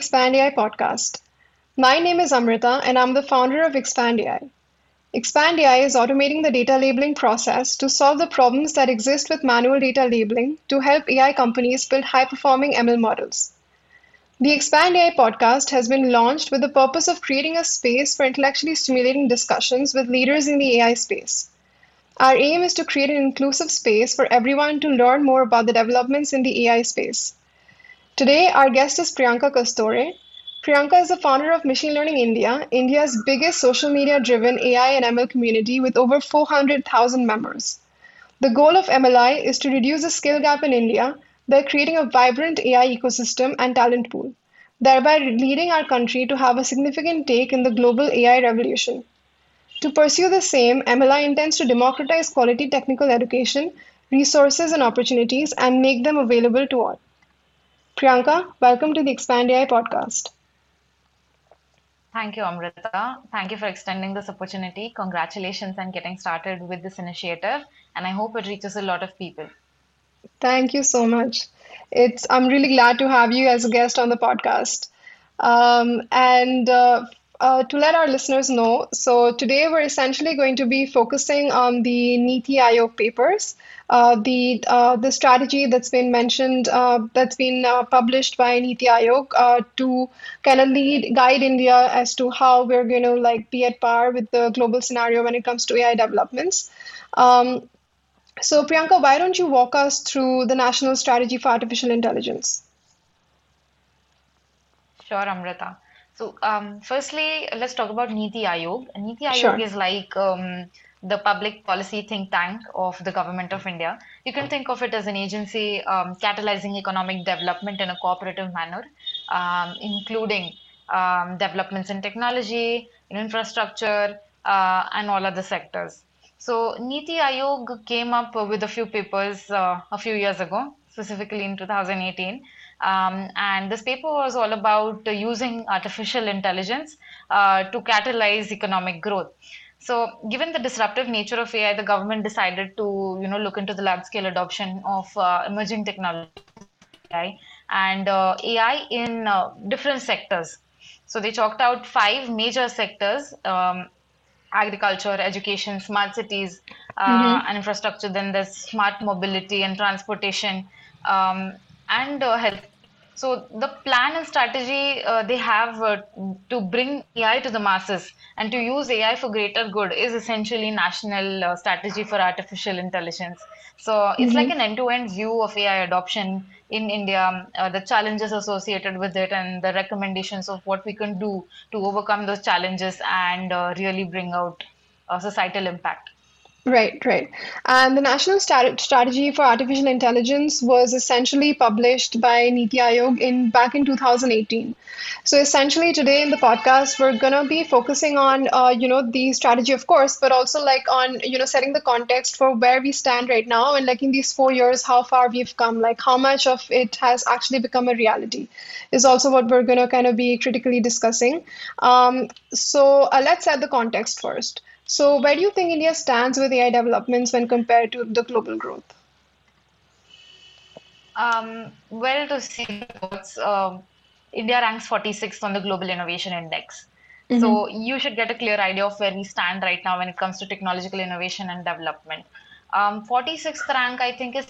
Expand AI podcast. My name is Amrita, and I'm the founder of Expand AI. Expand AI is automating the data labeling process to solve the problems that exist with manual data labeling to help AI companies build high performing ML models. The Expand AI podcast has been launched with the purpose of creating a space for intellectually stimulating discussions with leaders in the AI space. Our aim is to create an inclusive space for everyone to learn more about the developments in the AI space. Today, our guest is Priyanka Kasture, Priyanka is the founder of Machine Learning India, India's biggest social media driven AI and ML community with over 400,000 members. The goal of MLI is to reduce the skill gap in India by creating a vibrant AI ecosystem and talent pool, thereby leading our country to have a significant take in the global AI revolution. To pursue the same, MLI intends to democratize quality technical education, resources, and opportunities and make them available to all. Priyanka, welcome to the Expand AI podcast. Thank you, Amrita. Thank you for extending this opportunity. Congratulations on getting started with this initiative, and I hope it reaches a lot of people. Thank you so much. It's I'm really glad to have you as a guest on the podcast. Um, and uh, uh, to let our listeners know, so today we're essentially going to be focusing on the Niti Aayog papers, uh, the uh, the strategy that's been mentioned, uh, that's been uh, published by Niti Aayog uh, to kind of lead guide India as to how we're going to like be at par with the global scenario when it comes to AI developments. Um, so Priyanka, why don't you walk us through the national strategy for artificial intelligence? Sure, Amrita. So, um, firstly, let's talk about Niti Aayog. Niti Aayog Sure. is like um, the public policy think tank of the government of India. You can think of it as an agency um, catalyzing economic development in a cooperative manner, um, including um, developments in technology, in infrastructure, uh, and all other sectors. So, Niti Aayog came up with a few papers uh, a few years ago, specifically in 2018. Um, and this paper was all about uh, using artificial intelligence uh, to catalyze economic growth. So, given the disruptive nature of AI, the government decided to, you know, look into the large-scale adoption of uh, emerging technology AI and uh, AI in uh, different sectors. So they chalked out five major sectors: um, agriculture, education, smart cities, uh, Mm-hmm. and infrastructure. Then there's smart mobility and transportation, um, and uh, health. So the plan and strategy uh, they have uh, to bring AI to the masses and to use AI for greater good is essentially national uh, strategy for artificial intelligence. So it's like Mm-hmm. an end-to-end view of AI adoption in India, uh, the challenges associated with it, and the recommendations of what we can do to overcome those challenges and uh, really bring out a societal impact. Right, right. And the National Stat Strategy for Artificial Intelligence was essentially published by Niti Aayog in back in 2018. So essentially today in the podcast we're gonna be focusing on uh, you know the strategy of course, but also like on you know setting the context for where we stand right now and like in these four years how far we've come, like how much of it has actually become a reality is also what we're gonna kind of be critically discussing. Um, so uh, let's set the context first. So, where do you think India stands with AI developments when compared to the global growth? Um, well, to see reports, um, India ranks 46th on the Global Innovation Index. Mm-hmm. So you should get a clear idea of where we stand right now when it comes to technological innovation and development. Um, 46th rank, I think, is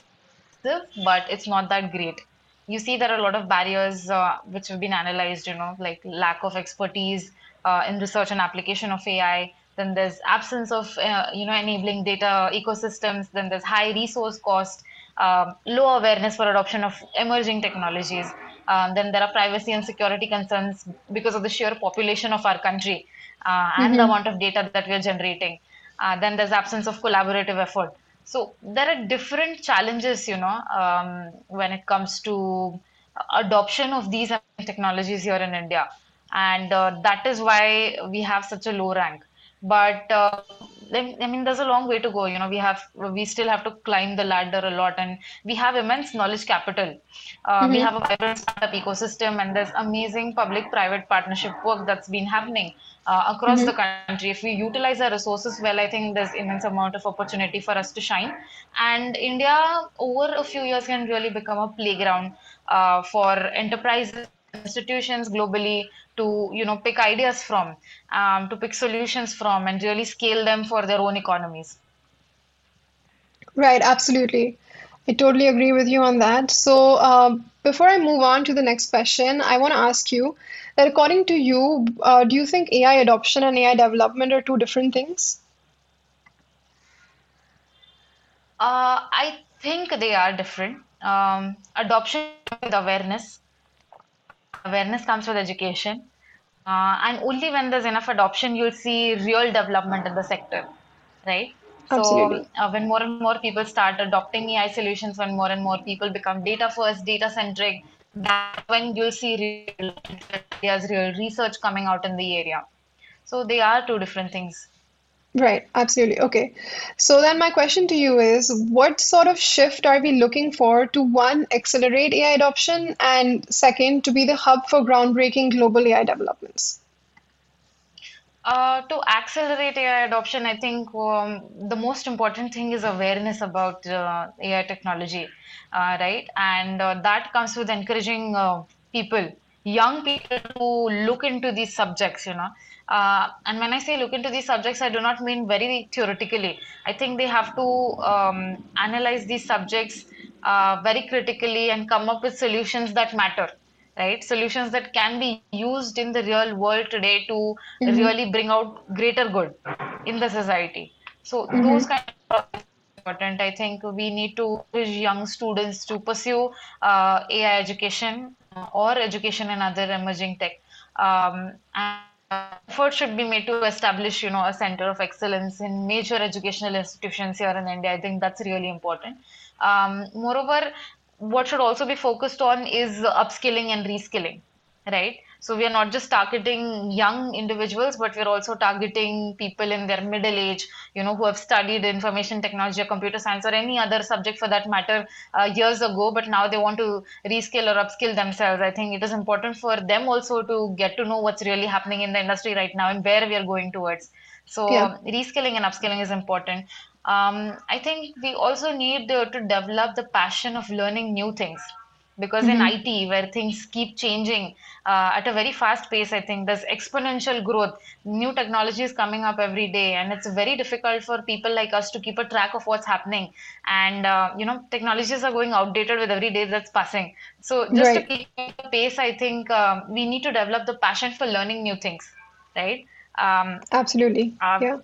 but it's not that great. You see, there are a lot of barriers uh, which have been analyzed, you know, like lack of expertise uh, in research and application of AI. Then there's absence of, uh, you know, enabling data ecosystems. Then there's high resource cost, um, low awareness for adoption of emerging technologies. Um, then there are privacy and security concerns because of the sheer population of our country uh, and the Mm-hmm. amount of data that we are generating. Uh, then there's absence of collaborative effort. So there are different challenges, you know, um, when it comes to adoption of these technologies here in India, and uh, that is why we have such a low rank. But uh, I mean, there's a long way to go. You know, we have we still have to climb the ladder a lot, and we have immense knowledge capital. Uh, we have Mm-hmm. a vibrant startup ecosystem, and there's amazing public-private partnership work that's been happening uh, across the Mm-hmm. country. If we utilize our resources well, I think there's immense amount of opportunity for us to shine. And India, over a few years, can really become a playground uh, for enterprises institutions globally to you know pick ideas from, um, to pick solutions from, and really scale them for their own economies. Right, absolutely. I totally agree with you on that. So, um, before I move on to the next question, I want to ask you that according to you, uh, do you think AI adoption and AI development are two different things? Uh, I think they are different. Um, adoption with awareness. Awareness comes with education. Uh, and only when there's enough adoption, you'll see real development in the sector, right? So, Absolutely. uh, when more and more people start adopting AI solutions, when more and more people become data first, data centric, that's when you'll see real ideas, real research coming out in the area. So, they are two different things. Right, absolutely. Okay. So then my question to you is, what sort of shift are we looking for to one, accelerate AI adoption, and second, to be the hub for groundbreaking global AI developments? Uh, to accelerate AI adoption, I think um, the most important thing is awareness about uh, AI technology, uh, right? And uh, that comes with encouraging uh, people, young people, to look into these subjects, you know. Uh, and when I say look into these subjects, I do not mean very theoretically. I think they have to um, analyze these subjects uh, very critically and come up with solutions that matter right? Solutions that can be used in the real world today to Mm-hmm. really bring out greater good in the society. So those Mm-hmm. kind of important. I think we need to encourage young students to pursue uh, AI education or education and other emerging tech. Um, and effort should be made to establish, you know, a center of excellence in major educational institutions here in India. I think that's really important. Um, moreover, what should also be focused on is upskilling and reskilling, right? So we are not just targeting young individuals, but we're also targeting people in their middle age, you know, who have studied information technology or computer science or any other subject for that matter uh, years ago, but now they want to reskill or upskill themselves. I think it is important for them also to get to know what's really happening in the industry right now and where we are going towards. So Yeah. reskilling and upskilling is important. Um, I think we also need uh, to develop the passion of learning new things because in Mm-hmm. IT, where things keep changing uh, at a very fast pace, I think there's exponential growth. New technology is coming up every day, and it's very difficult for people like us to keep a track of what's happening. And uh, you know, technologies are going outdated with every day that's passing. So just to keep the pace, I think um, we need to develop the passion for learning new things, right? Um, Absolutely. uh, Yeah.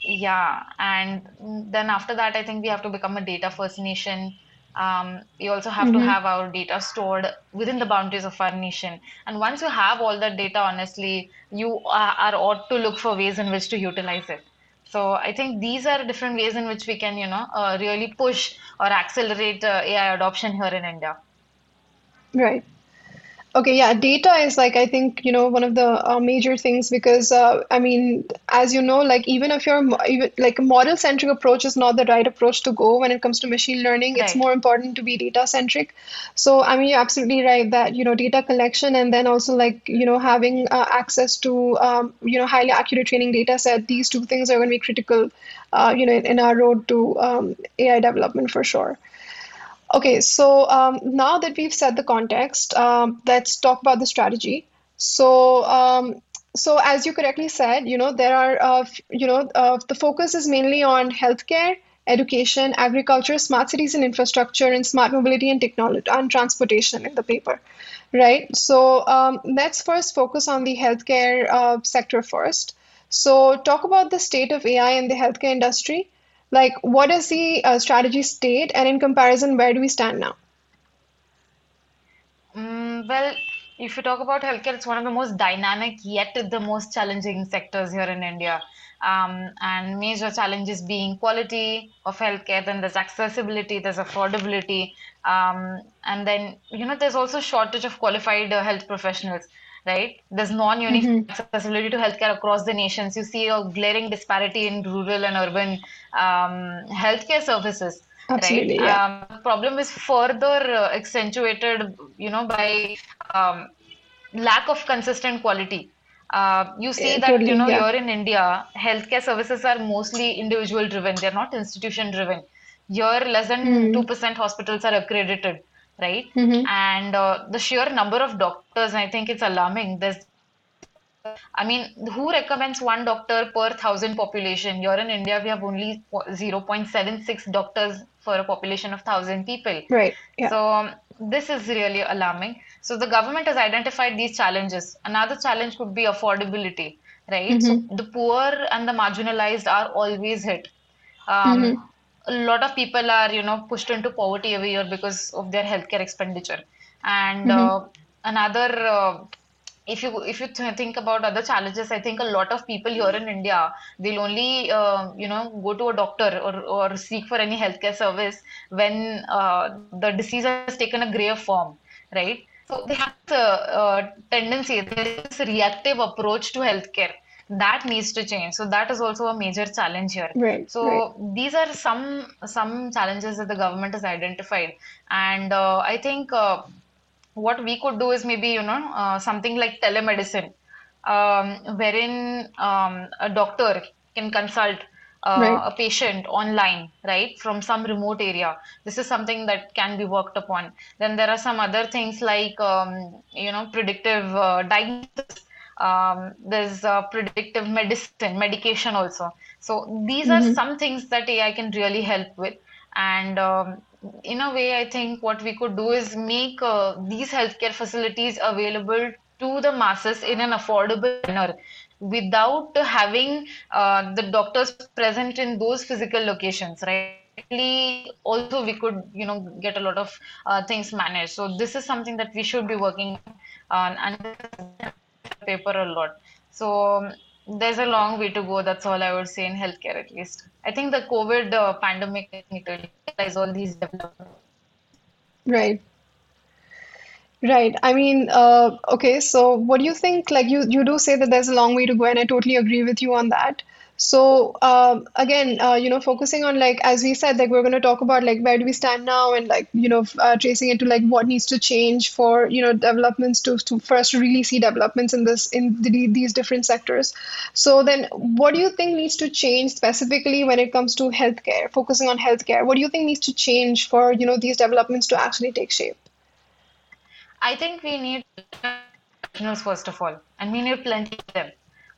yeah, and then after that, I think we have to become a data first nation. Um, we also have to Mm-hmm. have our data stored within the boundaries of our nation. And once you have all that data, honestly, you are, are ought to look for ways in which to utilize it. So I think these are different ways in which we can, you know, uh, really push or accelerate uh, AI adoption here in India. Right. Okay, yeah, data is like I think, you know, one of the uh, major things because uh, I mean, as you know, like even if you're even like a model-centric approach is not the right approach to go when it comes to machine learning, it's more important to be data-centric. So, I mean, you're absolutely right that, you know, data collection and then also like, you know, having uh, access to, um, you know, highly accurate training data set, these two things are going to be critical, uh, you know, in our road to um, AI development for sure. Okay, so um, now that we've set the context, um, let's talk about the strategy. So, um, so as you correctly said, you know, there are, uh, you know, uh, the focus is mainly on healthcare, education, agriculture, smart cities and infrastructure, and smart mobility and technology and transportation in the paper, right? So, um, let's first focus on the healthcare uh, sector first. So, talk about the state of AI in the healthcare industry. Like, what is the uh, strategy state, and in comparison, where do we stand now? Mm, well, if you talk about healthcare, it's one of the most dynamic yet the most challenging sectors here in India. Um, and major challenges being quality of healthcare, then there's accessibility, there's affordability, um, and then you know there's also shortage of qualified uh, health professionals, right? There's non-uniform hmm accessibility to healthcare across the nations. You see a glaring disparity in rural and urban um, healthcare services right? Absolutely, yeah. Um, the problem is further uh, accentuated, you know, by um, lack of consistent quality. Uh, you see Eh, that, you know, yeah. here in India, healthcare services are mostly individual driven. They're not institution driven. Here, less than Mm, 2% hospitals are accredited. Right? Mm-hmm. And uh, the sheer number of doctors, I think it's alarming. There's I mean, WHO recommends one doctor per thousand population? Here in India, we have only 0.76 doctors for a population of thousand people. Right. Yeah. So um, this is really alarming. So the government has identified these challenges. Another challenge could be affordability, right? So Mm-hmm. the poor and the marginalized are always hit. Um, Mm-hmm. A lot of people are, you know, pushed into poverty every year because of their healthcare expenditure. And Mm-hmm. uh, another, uh, if you if you th- think about other challenges, I think a lot of people here in India they'll only, uh, you know, go to a doctor or or seek for any healthcare service when uh, the disease has taken a grave form, right? So they have the uh, tendency, this reactive approach to healthcare that needs to change. So that is also a major challenge here. Right. So Right. these are some some challenges that the government has identified, and uh, I think uh, what we could do is maybe you know uh, something like telemedicine, um, wherein um, a doctor can consult uh, Right. a patient online, right, from some remote area. This is something that can be worked upon. Then there are some other things like um, you know predictive uh, diagnosis. Um, there's uh, predictive medicine, medication also. So these are Mm-hmm. some things that AI can really help with. And um, in a way, I think what we could do is make uh, these healthcare facilities available to the masses in an affordable manner without having uh, the doctors present in those physical locations, right? Also, we could, you know, get a lot of uh, things managed. So this is something that we should be working on, and paper a lot. So um, there's a long way to go. That's all I would say in healthcare, at least. I think the COVID uh, pandemic need all these developments. Right. Right. I mean, uh, okay, so what do you think? Like you, you do say that there's a long way to go, and I totally agree with you on that. So, um, again, uh, you know, focusing on like as we said, like we're going to talk about like where do we stand now, and like you know, uh, tracing it to like what needs to change for you know developments to to first really see developments in this in the, these different sectors. So then, what do you think needs to change specifically when it comes to healthcare? Focusing on healthcare, what do you think needs to change for you know these developments to actually take shape? I think we need first of all, and we need plenty of them.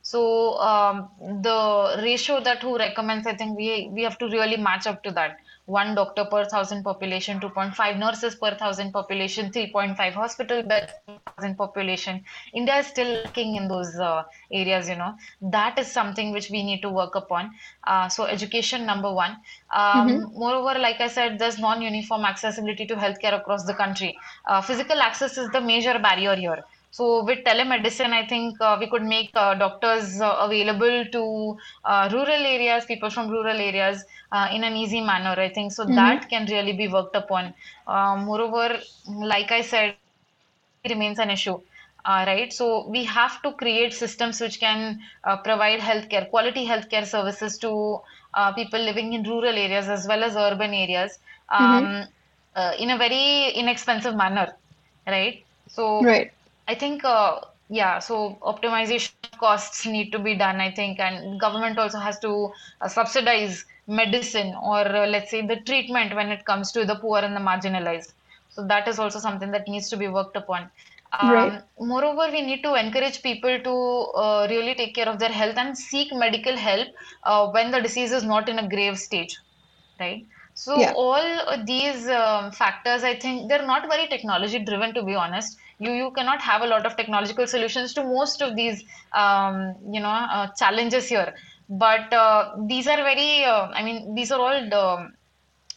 So um, the ratio that WHO recommends, I think we we have to really match up to that. One doctor per thousand population, 2.5 nurses per thousand population, 3.5 hospital beds per thousand population. India is still lacking in those uh, areas, you know. That is something which we need to work upon. Uh, so education, number one. Mm-hmm. Um, moreover, like I said, there's non-uniform accessibility to healthcare across the country. Uh, physical access is the major barrier here. So with telemedicine, I think uh, we could make uh, doctors uh, available to uh, rural areas, people from rural areas, uh, in an easy manner. I think so Mm-hmm. that can really be worked upon. Uh, moreover, like I said, it remains an issue. Uh, right, so we have to create systems which can uh, provide healthcare, quality healthcare services to uh, people living in rural areas as well as urban areas Mm-hmm. um, uh, in a very inexpensive manner, right? So Right. I think, uh, yeah, so optimization costs need to be done, I think, and government also has to uh, subsidize medicine or uh, let's say the treatment when it comes to the poor and the marginalized. So that is also something that needs to be worked upon. Right. Um, moreover, we need to encourage people to uh, really take care of their health and seek medical help uh, when the disease is not in a grave stage right? So Yeah. all these um, factors, I think they're not very technology driven, to be honest. You you cannot have a lot of technological solutions to most of these um, you know uh, challenges here. But uh, these are very, uh, I mean, these are all the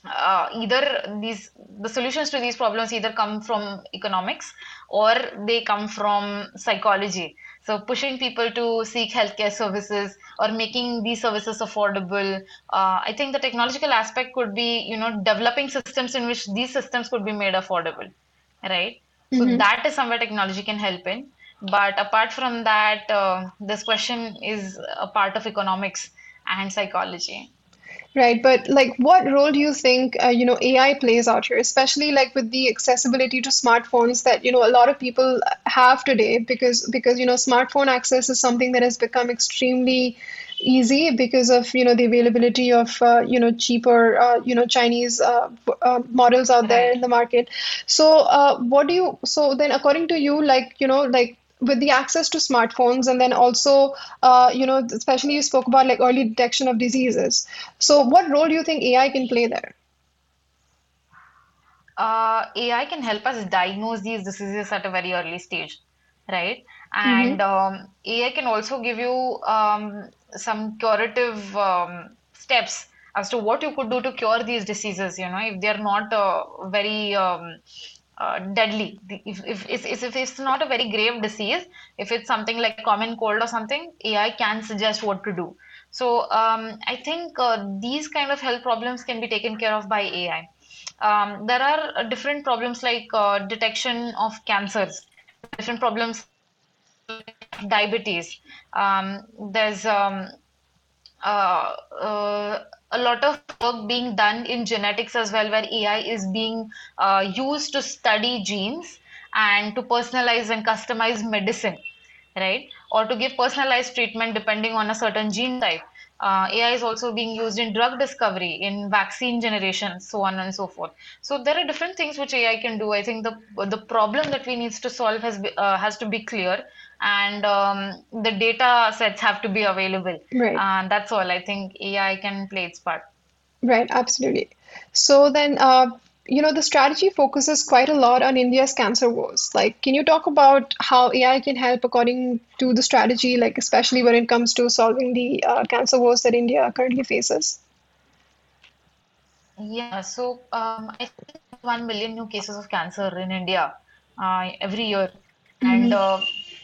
uh, either these the solutions to these problems either come from economics or they come from psychology so pushing people to seek healthcare services or making these services affordable uh, i think the technological aspect could be you know developing systems in which these systems could be made affordable right so Mm-hmm. that is somewhere technology can help in but apart from that uh, this question is a part of economics and psychology Right, but like, what role do you think uh, you know AI plays out here, especially like with the accessibility to smartphones that you know a lot of people have today, because because you know smartphone access is something that has become extremely easy because of you know the availability of uh, you know cheaper uh, you know Chinese uh, uh, models out there in the market. So, uh, what do you? So then, according to you, like you know, like with the access to smartphones and then also uh, you know especially you spoke about like early detection of diseases so what role do you think ai can play there uh, AI can help us diagnose these diseases at a very early stage, right? mm-hmm. And um, AI can also give you um, some curative um, steps as to what you could do to cure these diseases, you know, if they're not uh, very um, uh, deadly. If, if, if, if it's not a very grave disease, if it's something like common cold or something, AI can suggest what to do. So um, I think uh, these kind of health problems can be taken care of by AI. Um, there are uh, different problems like uh, detection of cancers, different problems diabetes. Um, there's um, uh, a lot of work being done in genetics as well, where AI is being uh, used to study genes and to personalize and customize medicine, right? Or to give personalized treatment depending on a certain gene type. Uh, AI is also being used in drug discovery, in vaccine generation, so on and so forth. So there are different things which AI can do. I think the the problem that we needs to solve has uh, has to be clear, and um, the data sets have to be available. right Uh, that's all. I think AI can play its part. right absolutely so then uh, you know the strategy focuses quite a lot on india's cancer woes like can you talk about how ai can help according to the strategy like especially when it comes to solving the uh, cancer woes that india currently faces Yeah, so um, I think 1 million new cases of cancer in India uh, every year. And hmm uh,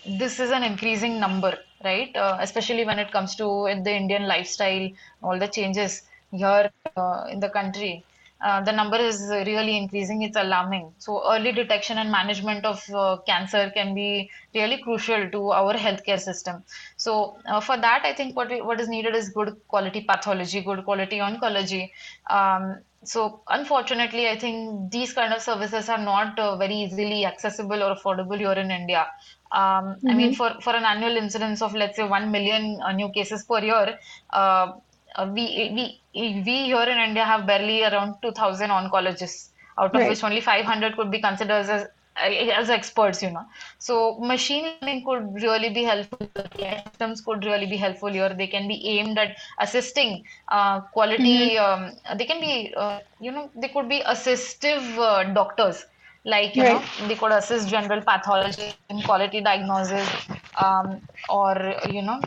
this is an increasing number, right? Uh, especially when it comes to the Indian lifestyle, all the changes here uh, in the country. Uh, the number is really increasing. It's alarming. So early detection and management of uh, cancer can be really crucial to our healthcare system. So uh, for that, I think what we, what is needed is good quality pathology, good quality oncology. Um, so unfortunately, I think these kind of services are not uh, very easily accessible or affordable here in India. Um, I mean, hmm for, for an annual incidence of let's say 1 million uh, new cases per year, uh, uh, we, we, we here in India have barely around 2,000 oncologists, out of right which only 500 could be considered as as experts, you know. So machine learning could really be helpful. Systems could really be helpful here. They can be aimed at assisting uh, quality. Um, they can be, uh, you know, they could be assistive uh, doctors. Like, you right know, they could assist general pathology in quality diagnosis, um, or you know,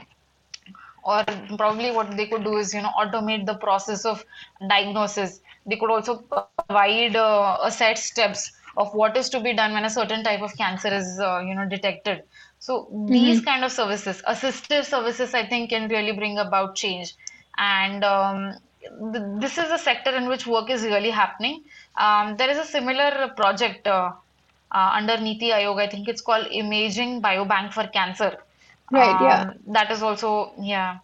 or probably what they could do is you know automate the process of diagnosis. They could also provide uh, a set steps of what is to be done when a certain type of cancer is uh, you know detected. So these hmm kind of services assistive services i think can really bring about change. And um, th- this is a sector in which work is really happening um, there is a similar project uh, uh, under Niti Aayog. I think it's called Imaging Biobank for Cancer. right yeah Um, that is also, yeah.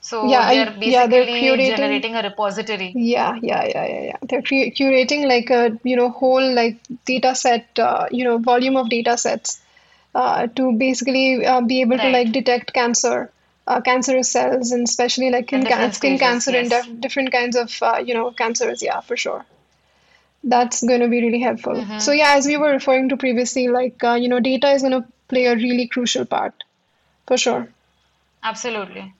So yeah they I are yeah they're basically curating generating a repository. Yeah, yeah, yeah, yeah, yeah. They're cu- curating like a, you know, whole like data set, uh, you know, volume of data sets uh, to basically uh, be able to like detect cancer, uh, cancerous cells, and especially like in can skin cancer and def different kinds of, uh, you know, cancers. Yeah, for sure. That's going to be really helpful. So Mm-hmm. yeah, as we were referring to previously, like, uh, you know, data is going to play a really crucial part for sure. Absolutely.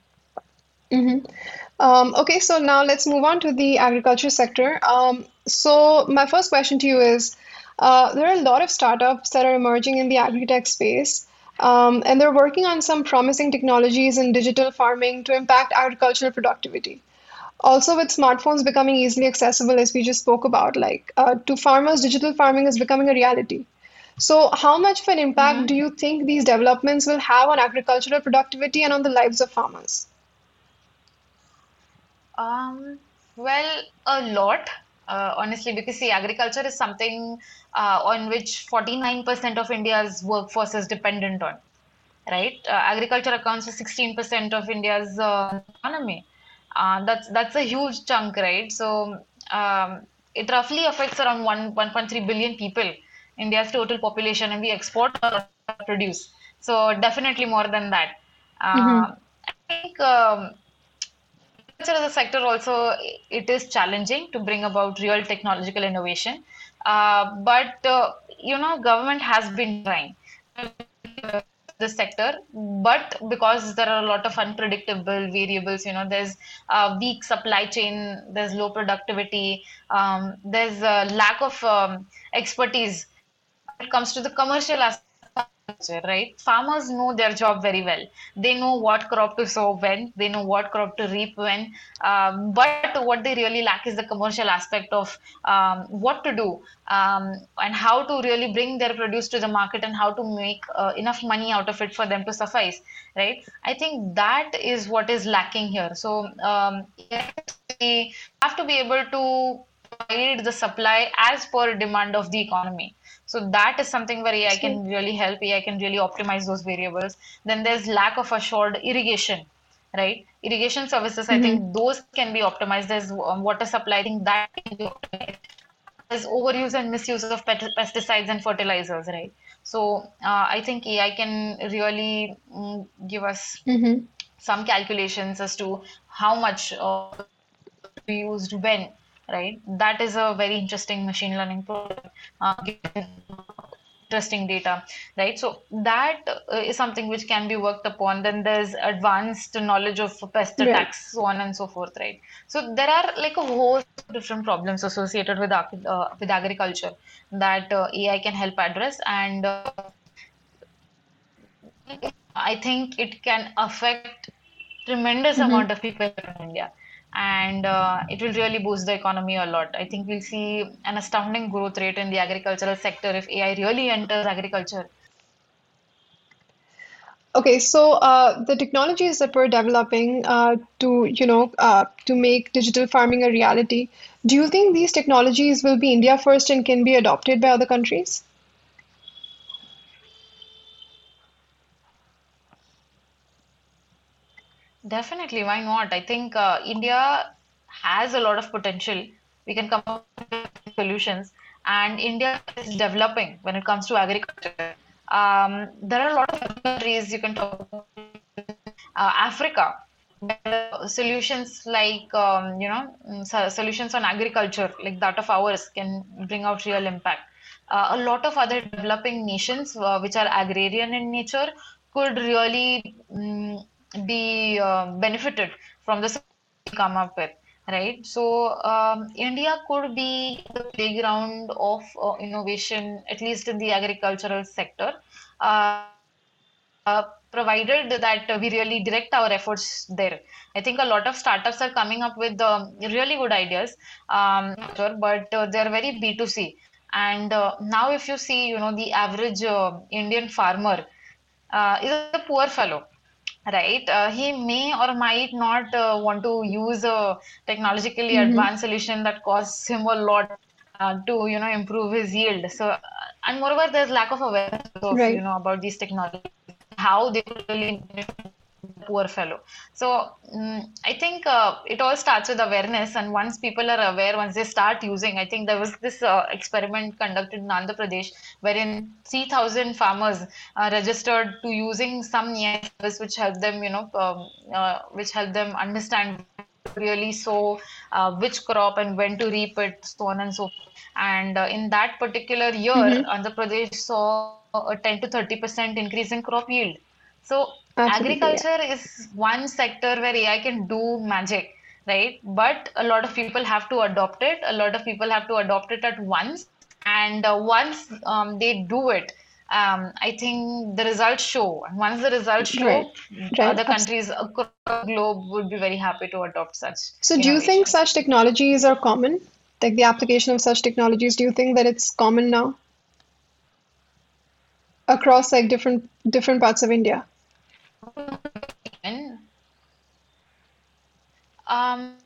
hmm Um, okay, so now let's move on to the agriculture sector. Um, so my first question to you is, uh, there are a lot of startups that are emerging in the agri-tech space, um, and they're working on some promising technologies in digital farming to impact agricultural productivity. Also, with smartphones becoming easily accessible, as we just spoke about, like uh, to farmers, digital farming is becoming a reality. So, how much of an impact Mm-hmm. do you think these developments will have on agricultural productivity and on the lives of farmers? Um, well, a lot, uh, honestly, because see, agriculture is something uh, on which 49% of India's workforce is dependent on, right? Uh, agriculture accounts for 16% of India's uh, economy. Uh, that's that's a huge chunk, right? So um, it roughly affects around one 1.3 billion people, India's total population, and we export or produce. So definitely more than that. Mm-hmm. Uh, I think um, agriculture as a sector also it is challenging to bring about real technological innovation. Uh, but uh, you know, government has been trying the sector, but because there are a lot of unpredictable variables, you know, there's a weak supply chain, there's low productivity, um, there's a lack of um, expertise. When it comes to the commercial aspect right? Farmers know their job very well. They know what crop to sow when, they know what crop to reap when. Um, but what they really lack is the commercial aspect of um, what to do um, and how to really bring their produce to the market and how to make uh, enough money out of it for them to suffice, right? I think that is what is lacking here. So um, we have to be able to provide the supply as per demand of the economy so that is something where AI can really help. AI can really optimize those variables. Then there's lack of assured irrigation, right? Irrigation services, I mhm. think those can be optimized. There's um, water supply, I think that can be optimized. There's overuse and misuse of pet- pesticides and fertilizers, right? So uh, I think AI can really mm, give us Mhm. some calculations as to how much uh, be used when, right? That is a very interesting machine learning program, uh, interesting data, right? So that uh, is something which can be worked upon. Then there's advanced knowledge of pest Right. attacks, so on and so forth, right? So there are like a whole different problems associated with uh, with agriculture that uh, AI can help address, and uh, I think it can affect tremendous Mhm. amount of people in India. And uh, it will really boost the economy a lot. I think we'll see an astounding growth rate in the agricultural sector if AI really enters agriculture. Okay, so uh, the technologies that we're developing uh, to, you know, uh, to make digital farming a reality, do you think these technologies will be India first and can be adopted by other countries? Definitely, why not? I think uh, India has a lot of potential. We can come up with solutions, and India is developing when it comes to agriculture. Um, there are a lot of countries you can talk about. Uh, Africa, solutions like um, you know mm, so- solutions on agriculture like that of ours can bring out real impact. Uh, a lot of other developing nations uh, which are agrarian in nature could really mm, be uh, benefited from the come up with, right? So um, India could be the playground of uh, innovation, at least in the agricultural sector. Uh, uh, provided that we really direct our efforts there. I think a lot of startups are coming up with um, really good ideas, um, but uh, they're very B2C. And uh, now, if you see, you know, the average uh, Indian farmer is a poor fellow, right? Uh, he may or might not uh, want to use a technologically hmm advanced solution that costs him a lot uh, to, you know, improve his yield. So, and moreover, there's lack of awareness of, you know, about these technologies how they really poor fellow. So mm I think uh, it all starts with awareness, and once people are aware, once they start using, I think there was this uh, experiment conducted in Andhra Pradesh wherein 3,000 farmers uh, registered to using some AI service which helped them, you know, um, uh, which helped them understand really sow uh, which crop and when to reap it, so on and so forth. And uh, in that particular year, hmm Andhra Pradesh saw a 10 to 30% increase in crop yield. So Absolutely, yeah. agriculture is one sector where AI can do magic, right? But a lot of people have to adopt it. A lot of people have to adopt it at once. And uh, once um, they do it, um, I think the results show. And once the results show, Right. other countries across the globe would be very happy to adopt such So, do you think such technologies are common? Like the application of such technologies, do you think that it's common now across like different different parts of India? Um,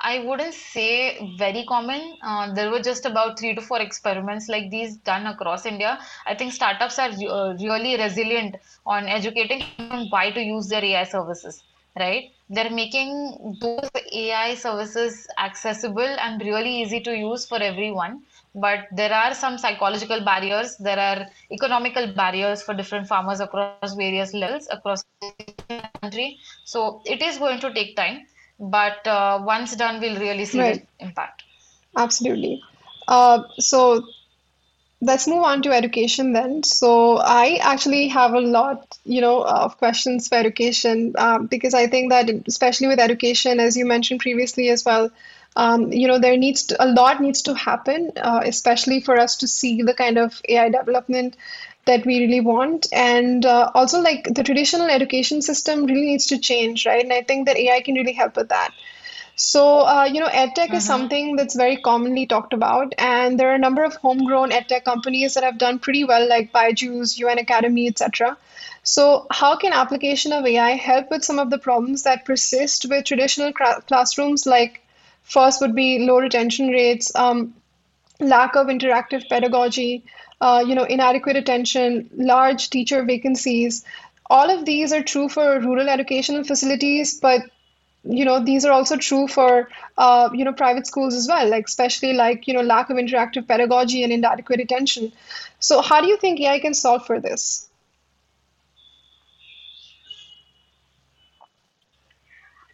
I wouldn't say very common. Uh, there were just about three to four experiments like these done across India. I think startups are uh, really resilient on educating why to use their AI services, right? they're making those AI services accessible and really easy to use for everyone. But there are some psychological barriers, there are economical barriers for different farmers across various levels across the country. So it is going to take time, but uh, once done, we'll really see Right. the impact. Absolutely. Uh, so let's move on to education then. So I actually have a lot, you know, of questions for education um, because I think that especially with education, as you mentioned previously as well, um, you know, there needs to, a lot needs to happen, uh, especially for us to see the kind of AI development that we really want. And uh, also, like the traditional education system really needs to change, right? And I think that AI can really help with that. So, uh, you know, EdTech is Mm-hmm. something that's very commonly talked about, and there are a number of homegrown EdTech companies that have done pretty well, like Byju's, Unacademy, etc. So, how can application of AI help with some of the problems that persist with traditional cra- classrooms? Like, first would be low retention rates, um, lack of interactive pedagogy, uh, you know, inadequate attention, large teacher vacancies. All of these are true for rural educational facilities, but you know these are also true for uh, you know private schools as well like especially like you know lack of interactive pedagogy and inadequate attention so how do you think ai can solve for this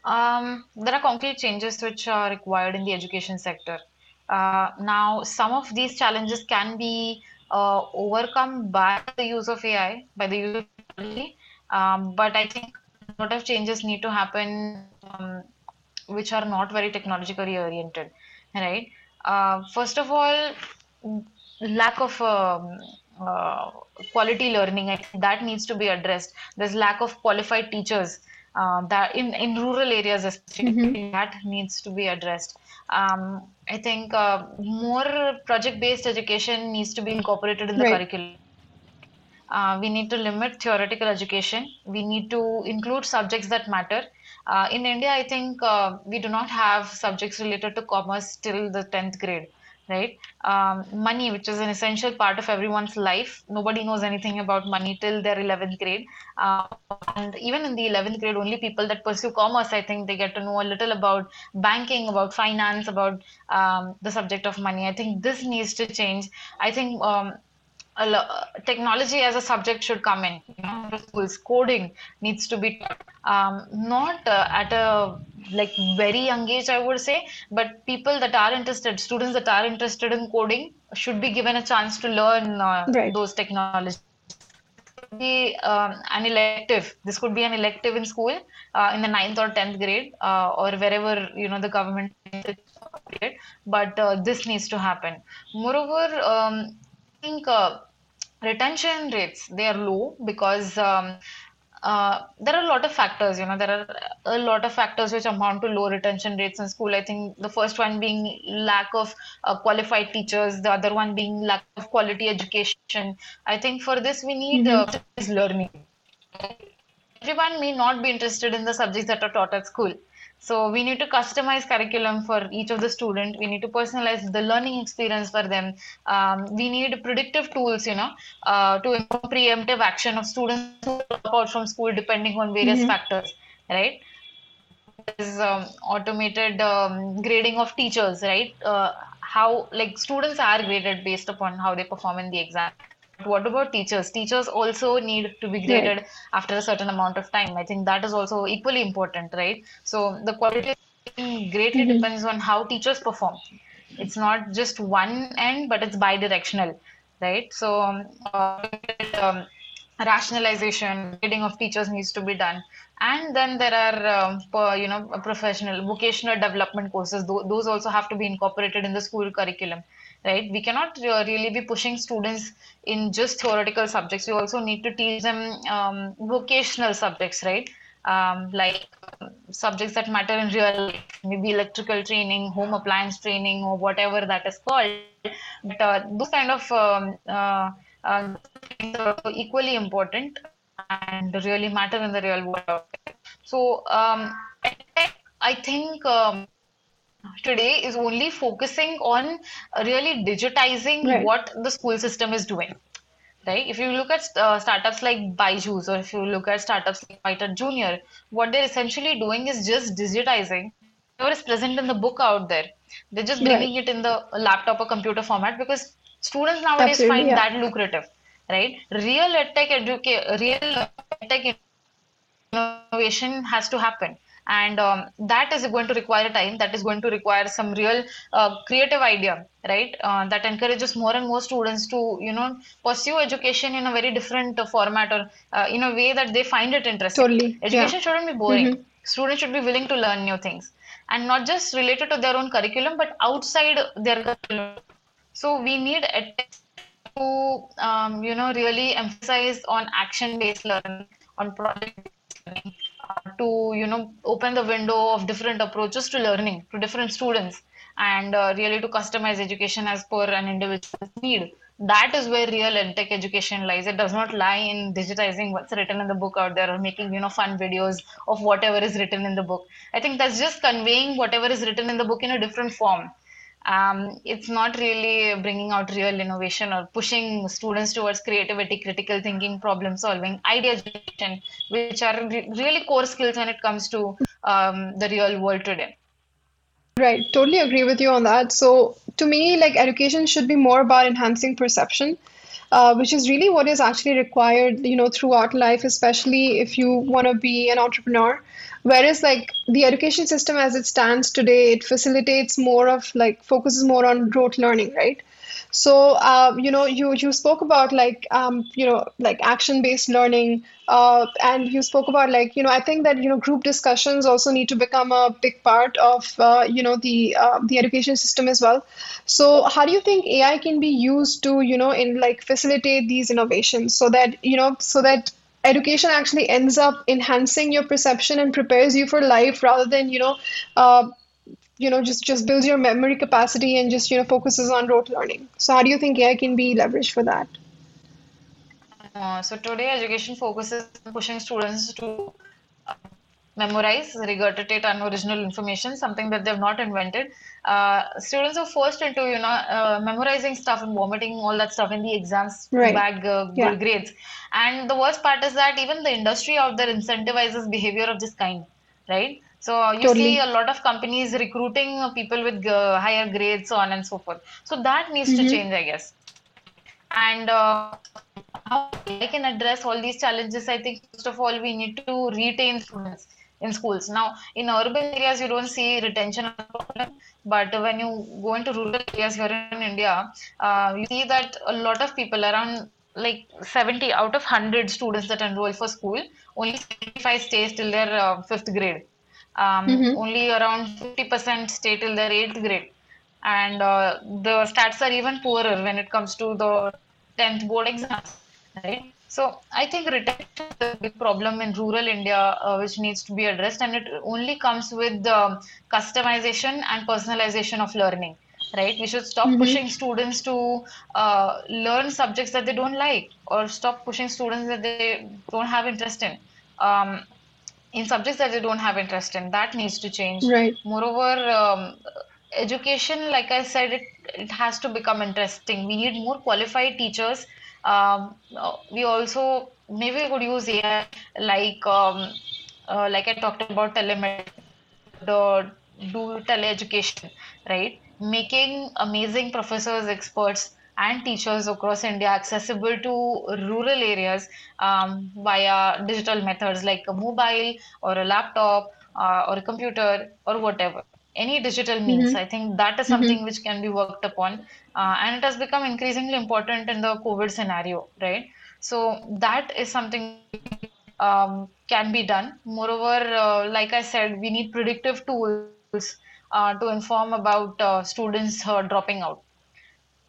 Um, there are concrete changes which are required in the education sector. Uh, now, some of these challenges can be uh, overcome by the use of AI, by the use of technology. Um, but I think a lot of changes need to happen um, which are not very technologically oriented, right? Uh, first of all, lack of um, uh, quality learning, that needs to be addressed. There's lack of qualified teachers uh, that in, in rural areas especially that needs to be addressed. Um, I think uh, more project-based education needs to be incorporated in the right curriculum. Uh, we need to limit theoretical education. We need to include subjects that matter. Uh, in India, I think uh, we do not have subjects related to commerce till the 10th grade, right? Um, money, which is an essential part of everyone's life. Nobody knows anything about money till their 11th grade. Uh, and even in the 11th grade, only people that pursue commerce, I think they get to know a little about banking, about finance, about um, the subject of money. I think this needs to change. I think um, lo- technology as a subject should come in. You know, schools coding needs to be taught. Um, not uh, at a like very young age, I would say, but people that are interested, students that are interested in coding, should be given a chance to learn uh, right those technologies. Be um, an elective. This could be an elective in school, uh, in the ninth or tenth grade, uh, or wherever you know the government. But uh, this needs to happen. Moreover, um, I think uh, retention rates they are low because um, uh, there are a lot of factors. You know, there are a lot of factors which amount to low retention rates in school. I think the first one being lack of uh, qualified teachers, the other one being lack of quality education. I think for this we need hmm uh, learning everyone may not be interested in the subjects that are taught at school. So we need to customize curriculum for each of the student. We need to personalize the learning experience for them. Um, we need predictive tools, you know, uh, to improve preemptive action of students who drop out from school depending on various hmm factors, right? There's um, automated um, grading of teachers, right? Uh, how like students are graded based upon how they perform in the exam. What about teachers? Teachers also need to be right graded after a certain amount of time. I think that is also equally important, right? So the quality greatly hmm depends on how teachers perform. It's not just one end, but it's bi-directional, right? So um, um, rationalization, grading of teachers needs to be done. And then there are, um, per, you know, professional, vocational development courses. Tho- those also have to be incorporated in the school curriculum, right? We cannot really be pushing students in just theoretical subjects. We also need to teach them um, vocational subjects, right? Um, like subjects that matter in real life, maybe electrical training, home appliance training, or whatever that is called. But uh, those kind of um, uh, uh, things are equally important and really matter in the real world. So um, I, I think um, today is only focusing on really digitizing right what the school system is doing right? If you look at uh, startups like Byju's or if you look at startups like WhiteHat Junior, what they're essentially doing is just digitizing whatever is present in the book out there. They're just bringing Right. it in the laptop or computer format because students nowadays Absolutely. find Yeah. that lucrative, right? Real tech educa- real tech innovation has to happen and um, that is going to require time that is going to require some real uh, creative idea right uh, that encourages more and more students to you know pursue education in a very different uh, format or uh, in a way that they find it interesting Totally. Yeah. education shouldn't be boring Mhm. students should be willing to learn new things and not just related to their own curriculum but outside their curriculum so we need edtech to um, you know really emphasize on action based learning on project learning to you know open the window of different approaches to learning to different students and uh, really to customize education as per an individual's need. That is where real edtech education lies. It does not lie in digitizing what's written in the book out there or making you know fun videos of whatever is written in the book. I think that's just conveying whatever is written in the book in a different form um, it's not really bringing out real innovation or pushing students towards creativity, critical thinking, problem solving, idea generation, which are re- really core skills when it comes to um, the real world today. Right, totally agree with you on that. So, to me, like education should be more about enhancing perception, uh, which is really what is actually required, you know, throughout life, especially if you want to be an entrepreneur. Whereas, like the education system as it stands today, it facilitates more of like focuses more on rote learning, right? So, uh, you know, you you spoke about like um, you know, like action-based learning, uh, and you spoke about like, you know, I think that, you know, group discussions also need to become a big part of uh, you know, the uh, the education system as well. So, how do you think AI can be used to, you know, in like facilitate these innovations so that, you know, so that education actually ends up enhancing your perception and prepares you for life rather than, you know, uh, you know just just builds your memory capacity and just you know focuses on rote learning so how do you think ai can be leveraged for that Uh, so today, education focuses on pushing students to uh, memorize, regurgitate unoriginal information, something that they've not invented. Uh, students are forced into, you know, uh, memorizing stuff and vomiting all that stuff in the exams to right bag uh, yeah good grades. And the worst part is that even the industry out there incentivizes behavior of this kind, right? So you see a lot of companies recruiting people with uh, higher grades, so on and so forth. So that needs to mm-hmm. change, I guess. And uh, how I can address all these challenges, I think first of all we need to retain students in schools. Now, in urban areas, you don't see retention problem, but when you go into rural areas here in India, uh, you see that a lot of people, around like 70 out of 100 students that enroll for school, only 75 stays till their uh, fifth grade. Um, Mm-hmm. only around 50% stay till their eighth grade and uh, the stats are even poorer when it comes to the 10th board exams right so i think retention is a big problem in rural india uh, which needs to be addressed and it only comes with the customization and personalization of learning right we should stop Mm-hmm. pushing students to uh, learn subjects that they don't like or stop pushing students that they don't have interest in um, in subjects that they don't have interest in. That needs to change. right Moreover, um, education, like I said, it, it has to become interesting. We need more qualified teachers. Um, we also maybe we could use AI like um, uh, like I talked about telemed the do teleeducation, right? Making amazing professors, experts, and teachers across India accessible to rural areas um, via digital methods like a mobile or a laptop uh, or a computer or whatever. Any digital means, mm-hmm. I think that is Mm-hmm. something which can be worked upon, uh, and it has become increasingly important in the COVID scenario, right? So that is something um, can be done. Moreover, uh, like I said, we need predictive tools uh, to inform about uh, students uh, dropping out.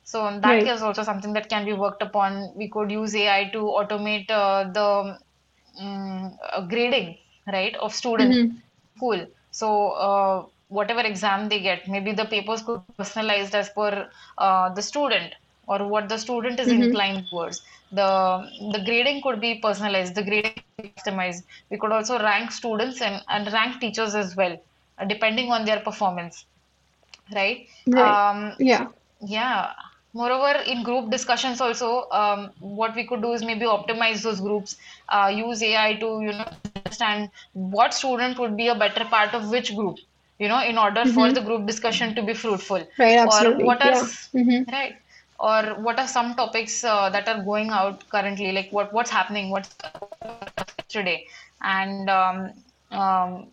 So that right is also something that can be worked upon. We could use AI to automate uh, the uh, grading, right, of students mm-hmm. school. So uh, whatever exam they get, maybe the papers could be personalized as per uh, the student or what the student is Mm-hmm. inclined towards. The the grading could be personalized, the grading could be customized. We could also rank students and, and rank teachers as well, depending on their performance, right? right Um, yeah yeah. Moreover, in group discussions also, um, what we could do is maybe optimize those groups, uh, use AI to, you know, understand what student would be a better part of which group, you know, in order for the Mm-hmm. group discussion to be fruitful. Right, Or absolutely. what are, Yeah. Mm-hmm. right? Or what are some topics uh, that are going out currently, like what what's happening, what's today, and um, um,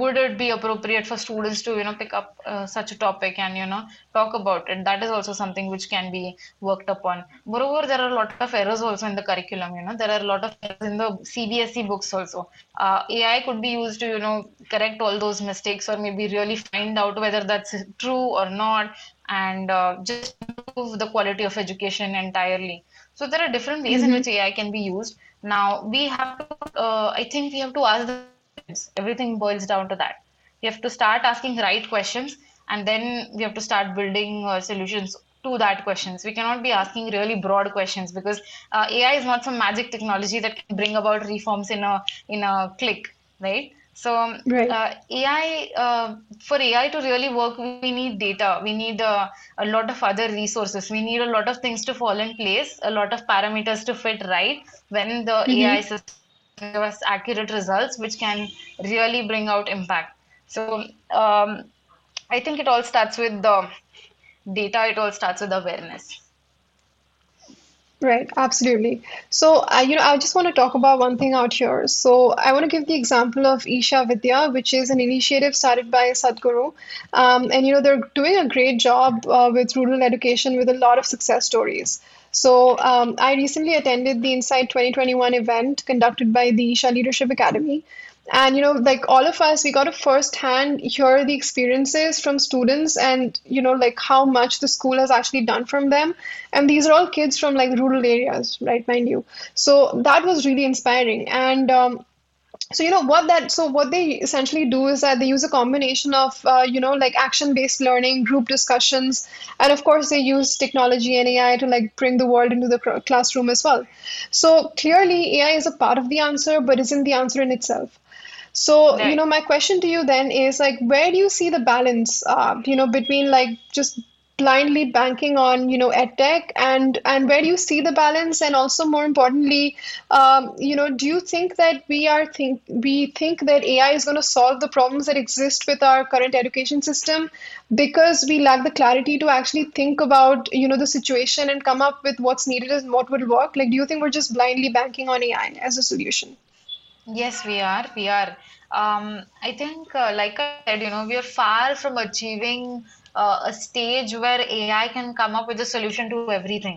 would it be appropriate for students to you know pick up uh, such a topic and you know talk about it? That is also something which can be worked upon. Moreover there are a lot of errors also in the curriculum you know. There are a lot of errors in the cbse books also. Uh, ai could be used to you know correct all those mistakes or maybe really find out whether that's true or not and uh, just improve the quality of education entirely. So there are different ways in Mm-hmm. which ai can be used. Now we have to uh, i think we have to ask the questions. Everything boils down to that. You have to start asking right questions, and then we have to start building uh, solutions to that questions. We cannot be asking really broad questions because uh, AI is not some magic technology that can bring about reforms in a in a click, right? So um, Right. uh, AI uh, for AI to really work, we need data. We need uh, a lot of other resources. We need a lot of things to fall in place, a lot of parameters to fit right when the AI Mm-hmm. system give us accurate results which can really bring out impact so um, i think it all starts with the data it all starts with awareness Right, absolutely. So, I, you know, I just want to talk about one thing out here. So, I want to give the example of Isha Vidya, which is an initiative started by Sadhguru. Um, and, you know, they're doing a great job uh, with rural education with a lot of success stories. So, um, I recently attended the Insight 2021 event conducted by the Isha Leadership Academy. And, you know, like all of us, we got to firsthand hear the experiences from students and, you know, like how much the school has actually done from them. And these are all kids from like rural areas, right, mind you. So that was really inspiring. And um, so you know what that so what they essentially do is that they use a combination of uh, you know like action-based learning, group discussions, and of course they use technology and AI to like bring the world into the classroom as well. So clearly AI is a part of the answer, but isn't the answer in itself. So, you know, my question to you then is like, where do you see the balance, uh, you know, between like just blindly banking on, you know, edtech and and where do you see the balance? And also, more importantly, um, you know, do you think that we are think we think that AI is going to solve the problems that exist with our current education system because we lack the clarity to actually think about, you know, the situation and come up with what's needed and what will work? Like, do you think we're just blindly banking on AI as a solution? yes we are we are um, i think uh, like i said you know we are far from achieving uh, a stage where ai can come up with a solution to everything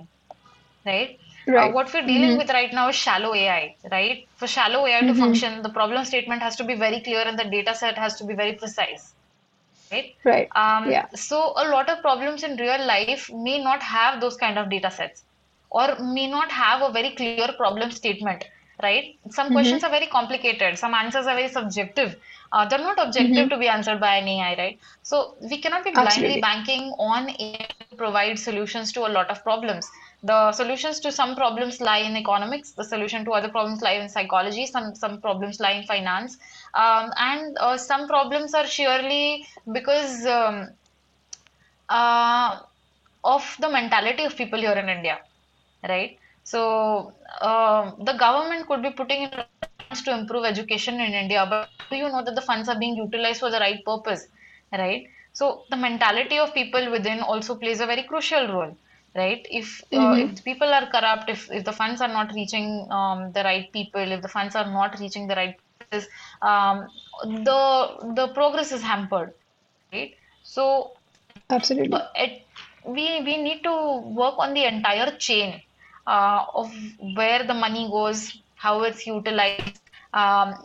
right? Uh, Right. what we're dealing Mm-hmm. with right now is shallow AI, right? For shallow AI to Mm-hmm. function, the problem statement has to be very clear and the data set has to be very precise, right? Right. Um, Yeah. so a lot of problems in real life may not have those kind of data sets or may not have a very clear problem statement, right? Some questions Mm-hmm. are very complicated, some answers are very subjective. Uh, they're not objective Mm-hmm. to be answered by an AI, right? So we cannot be blindly Absolutely. banking on AI to provide solutions to a lot of problems. The solutions to some problems lie in economics, the solution to other problems lie in psychology, some some problems lie in finance, um, and uh, some problems are surely because um, uh, of the mentality of people here in India, right? So uh, the government could be putting in to improve education in India, but do you know that the funds are being utilized for the right purpose, right? So the mentality of people within also plays a very crucial role, right? If uh, Mm-hmm. if people are corrupt, if if the funds are not reaching um, the right people, if the funds are not reaching the right places, um, the the progress is hampered, right? So Absolutely. uh, it, we we need to work on the entire chain uh, of where the money goes, how it's utilized, um,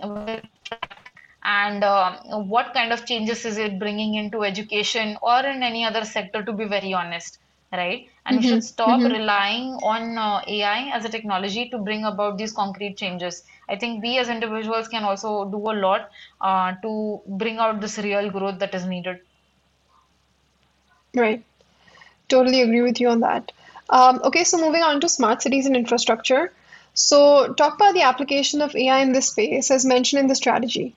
and uh, what kind of changes is it bringing into education or in any other sector to be very honest right and we should Mm-hmm. stop Mm-hmm. relying on uh, ai as a technology to bring about these concrete changes i think we as individuals can also do a lot uh, to bring out this real growth that is needed Right. Totally agree with you on that. Um, okay, so moving on to smart cities and infrastructure. So talk about the application of AI in this space as mentioned in the strategy.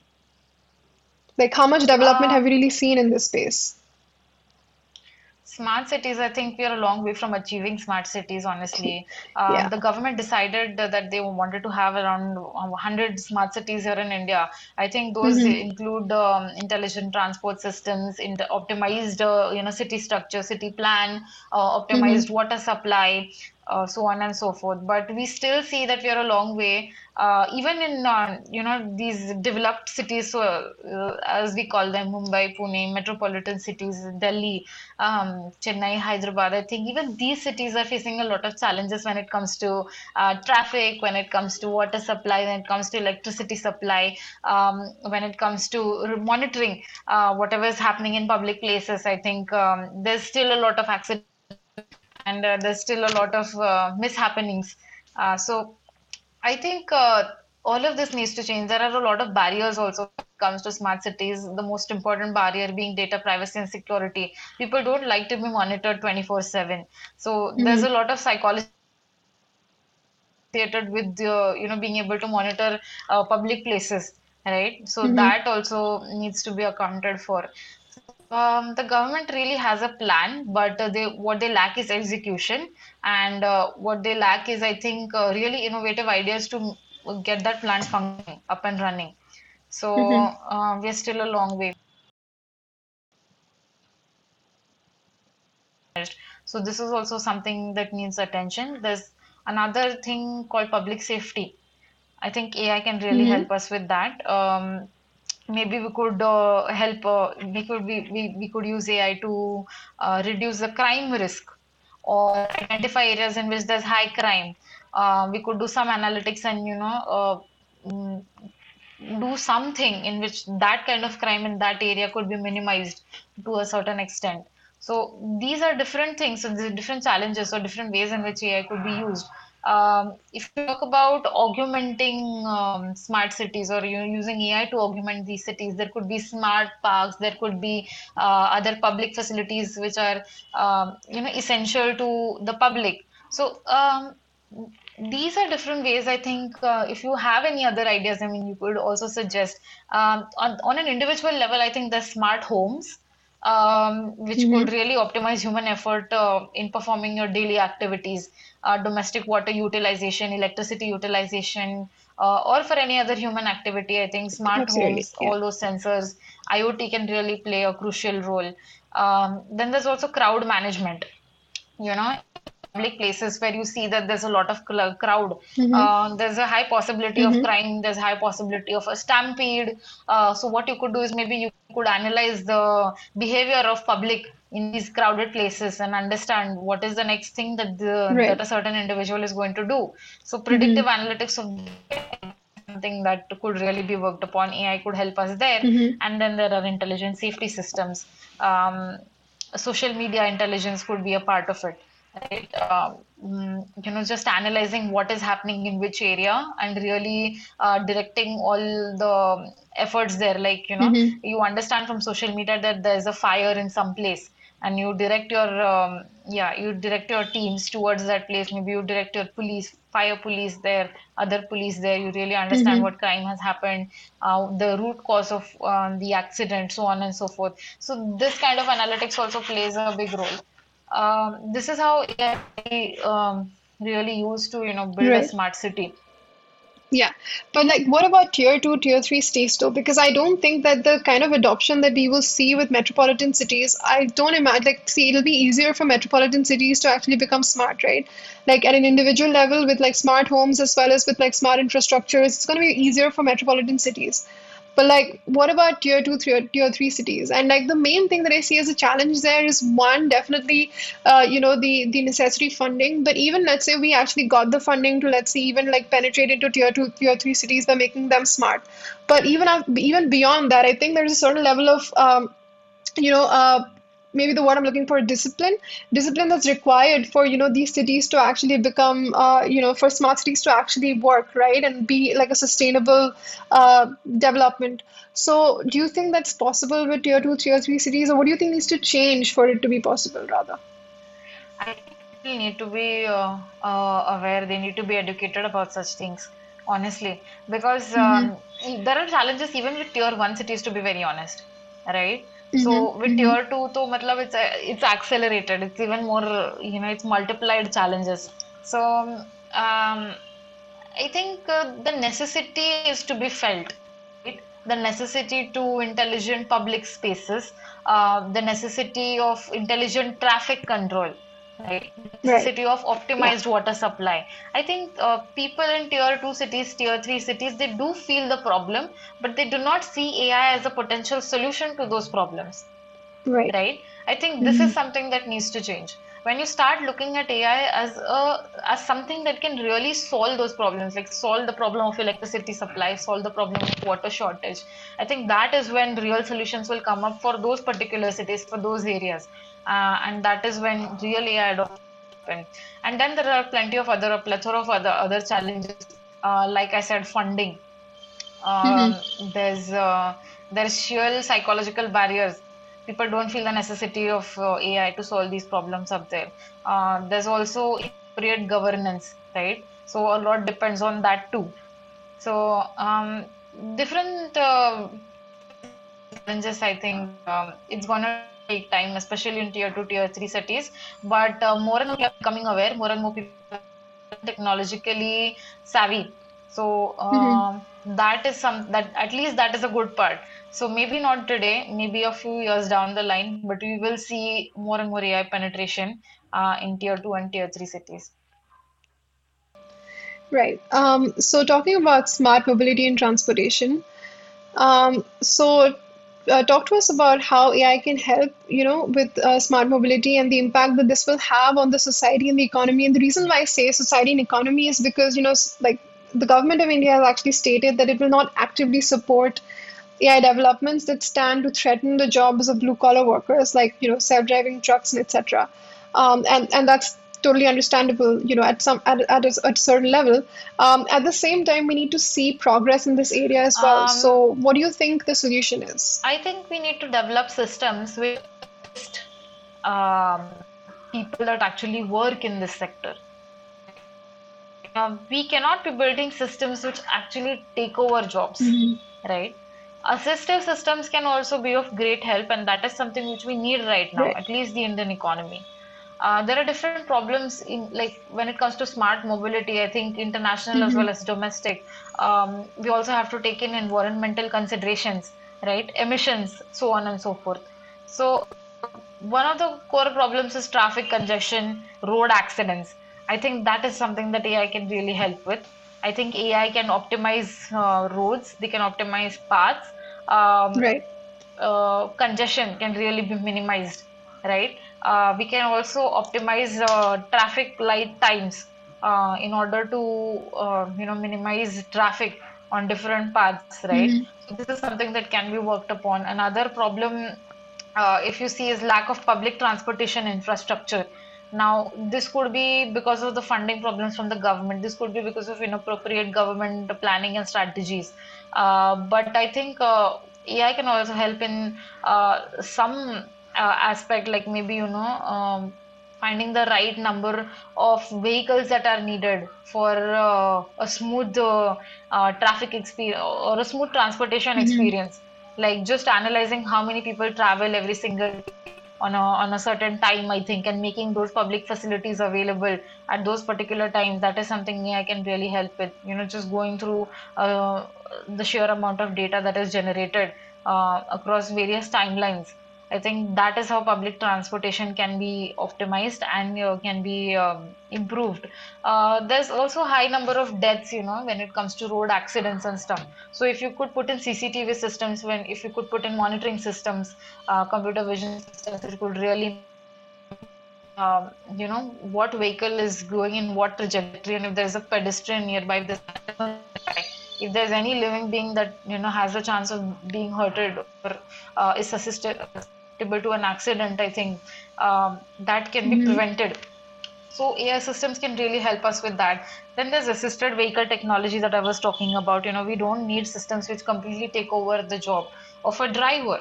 Like how much development uh, have you really seen in this space? Smart cities, I think we are a long way from achieving smart cities, honestly. Um, Yeah. the government decided that they wanted to have around 100 smart cities here in India. I think those Mm-hmm. include um, intelligent transport systems, inter- optimized, uh, you know, city structure, city plan, uh, Mm-hmm. optimized water supply, uh, so on and so forth. But we still see that we are a long way, uh, even in uh, you know these developed cities, so, uh, as we call them, Mumbai, Pune, metropolitan cities, Delhi, um, Chennai, Hyderabad. I think even these cities are facing a lot of challenges when it comes to uh, traffic, when it comes to water supply, when it comes to electricity supply, um, when it comes to monitoring uh, whatever is happening in public places. I think um, there's still a lot of accidents and uh, there's still a lot of uh, mishappenings. Uh, so I think uh, all of this needs to change. There are a lot of barriers also when it comes to smart cities. The most important barrier being data privacy and security. People don't like to be monitored 24/7. So there's Mm-hmm. a lot of psychology associated with uh, you know being able to monitor uh, public places, right? So Mm-hmm. that also needs to be accounted for. Um, the government really has a plan, but uh, they what they lack is execution, and uh, what they lack is, I think, uh, really innovative ideas to get that plan functioning, up and running. So Mm-hmm. uh, we're still a long way. So this is also something that needs attention. There's another thing called public safety. I think AI can really Mm-hmm. help us with that. Um, maybe we could uh, help uh, we could we, we, we could use ai to uh, reduce the crime risk or identify areas in which there's high crime uh, we could do some analytics and you know uh, mm, do something in which that kind of crime in that area could be minimized to a certain extent. So these are different things, so the different challenges or different ways in which AI could be used. Um, if you talk about augmenting um, smart cities or using AI to augment these cities, there could be smart parks, there could be uh, other public facilities which are um, you know essential to the public. So um, these are different ways i think uh, if you have any other ideas i mean you could also suggest um, on, on an individual level i think the smart homes um, which could Mm-hmm. really optimize human effort uh, in performing your daily activities uh, domestic water utilization electricity utilization uh, or for any other human activity i think smart Absolutely. homes Yeah. all those sensors iot can really play a crucial role um, then there's also crowd management you know public places where you see that there's a lot of crowd Mm-hmm. uh, there's a high possibility of Mm-hmm. crime there's high possibility of a stampede uh, so what you could do is maybe you could analyze the behavior of public in these crowded places and understand what is the next thing that the that a certain individual is going to do so Mm-hmm. predictive analytics of something that could really be worked upon ai could help us there Mm-hmm. and then there are intelligent safety systems um, social media intelligence could be a part of it right um, mm, you know just analyzing what is happening in which area and really uh, directing all the efforts there like you know Mm-hmm. you understand from social media that there's a fire in some place and you direct your um, yeah you direct your teams towards that place maybe you direct your police fire police there other police there you really understand Mm-hmm. what crime has happened uh, the root cause of um, the accident so on and so forth so this kind of analytics also plays a big role um, this is how AI um, really used to you know build a smart city Yeah, but like, what about tier two, tier three states though? Because I don't think that the kind of adoption that we will see with metropolitan cities, I don't imagine, like, see, it'll be easier for metropolitan cities to actually become smart, right? Like, at an individual level, with like smart homes as well as with like smart infrastructures, it's going to be easier for metropolitan cities. But like, what about tier two, tier, tier three cities? And like, the main thing that I see as a challenge there is one, definitely, uh, you know, the the necessary funding. But even let's say we actually got the funding to let's say even like penetrate into tier two, tier three cities by making them smart. But even even beyond that, I think there's a certain level of um, you know, uh, maybe the word I'm looking for, discipline, discipline that's required for, you know, these cities to actually become, uh, you know, for smart cities to actually work, right, and be like a sustainable uh, development. So, do you think that's possible with tier two, tier three cities, or what do you think needs to change for it to be possible, rather? I think people need to be uh, uh, aware, they need to be educated about such things, honestly. Because Mm-hmm. um, there are challenges even with tier one cities, to be very honest, right? So Mm-hmm. with Mm-hmm. tier two, to matlab it's it's accelerated. It's even more, you know, it's multiplied challenges. So um, I think uh, the necessity is to be felt, right? The necessity to intelligent public spaces, uh, the necessity of intelligent traffic control, right? Of Yeah. optimized water supply. I think uh, people in tier two cities, tier three cities, they do feel the problem, but they do not see AI as a potential solution to those problems Right. right i think this Mm-hmm. is something that needs to change when you start looking at ai as a as something that can really solve those problems like solve the problem of electricity supply solve the problem of water shortage i think that is when real solutions will come up for those particular cities for those areas and that is when real ai adoption and then there are plenty of other a plethora of other other challenges uh, like i said funding Mm-hmm. um, there's uh, there's sheer psychological barriers. People don't feel the necessity of uh, AI to solve these problems up there. Uh, there's also appropriate governance, right? So a lot depends on that too. So um, different uh, challenges, I think um, it's gonna take time, especially in tier two, tier three cities. But uh, more and more people are becoming aware, more and more people are technologically savvy. So Mm-hmm. um, that is some that at least that is a good part. So maybe not today, maybe a few years down the line, but we will see more and more AI penetration uh, in tier two and tier three cities. Right. Um, so talking about smart mobility and transportation, um, so uh, talk to us about how AI can help, you know, with uh, smart mobility and the impact that this will have on the society and the economy. And the reason why I say society and economy is because, you know, like the government of India has actually stated that it will not actively support AI developments that stand to threaten the jobs of blue collar workers, like you know self-driving trucks and etc. Um, and and that's totally understandable, you know, at some at, at, a, at a certain level. Um, at the same time, we need to see progress in this area as well. Um, So, what do you think the solution is? I think we need to develop systems with um, people that actually work in this sector. Um, we cannot be building systems which actually take over jobs, hmm right? Assistive systems can also be of great help, and that is something which we need right now, Right. at least the Indian economy. Uh, there are different problems in like when it comes to smart mobility. I think international as hmm well as domestic. Um, we also have to take in environmental considerations, right? Emissions, so on and so forth. So one of the core problems is traffic congestion, road accidents. I think that is something that AI can really help with. I think AI can optimize uh, roads, they can optimize paths. Um, Right. uh, congestion can really be minimized, right? Uh, we can also optimize uh, traffic light times uh, in order to uh, you know minimize traffic on different paths, right? hmm So this is something that can be worked upon. Another problem, uh, if you see, is lack of public transportation infrastructure. Now, this could be because of the funding problems from the government. This could be because of inappropriate government planning and strategies. Uh, but I think uh, AI can also help in uh, some uh, aspect, like maybe you know um, finding the right number of vehicles that are needed for uh, a smooth uh, uh, traffic experience or a smooth transportation hmm experience. Like just analyzing how many people travel every single on a on a certain time i think and making those public facilities available at those particular times that is something i can really help with. You know just going through uh, the sheer amount of data that is generated uh, across various timelines i think that is how public transportation can be optimized and uh, can be um, improved. Uh, there's also high number of deaths you know when it comes to road accidents and stuff. So if you could put in cctv systems when if you could put in monitoring systems uh, computer vision systems it could really um, you know what vehicle is going in what trajectory and if there's a pedestrian nearby if there's if there's any living being that you know has a chance of being hurted or uh, is susceptible to an accident i think um, that can be hmm prevented so AI systems can really help us with that. Then there's assisted vehicle technology that I was talking about. You know, we don't need systems which completely take over the job of a driver.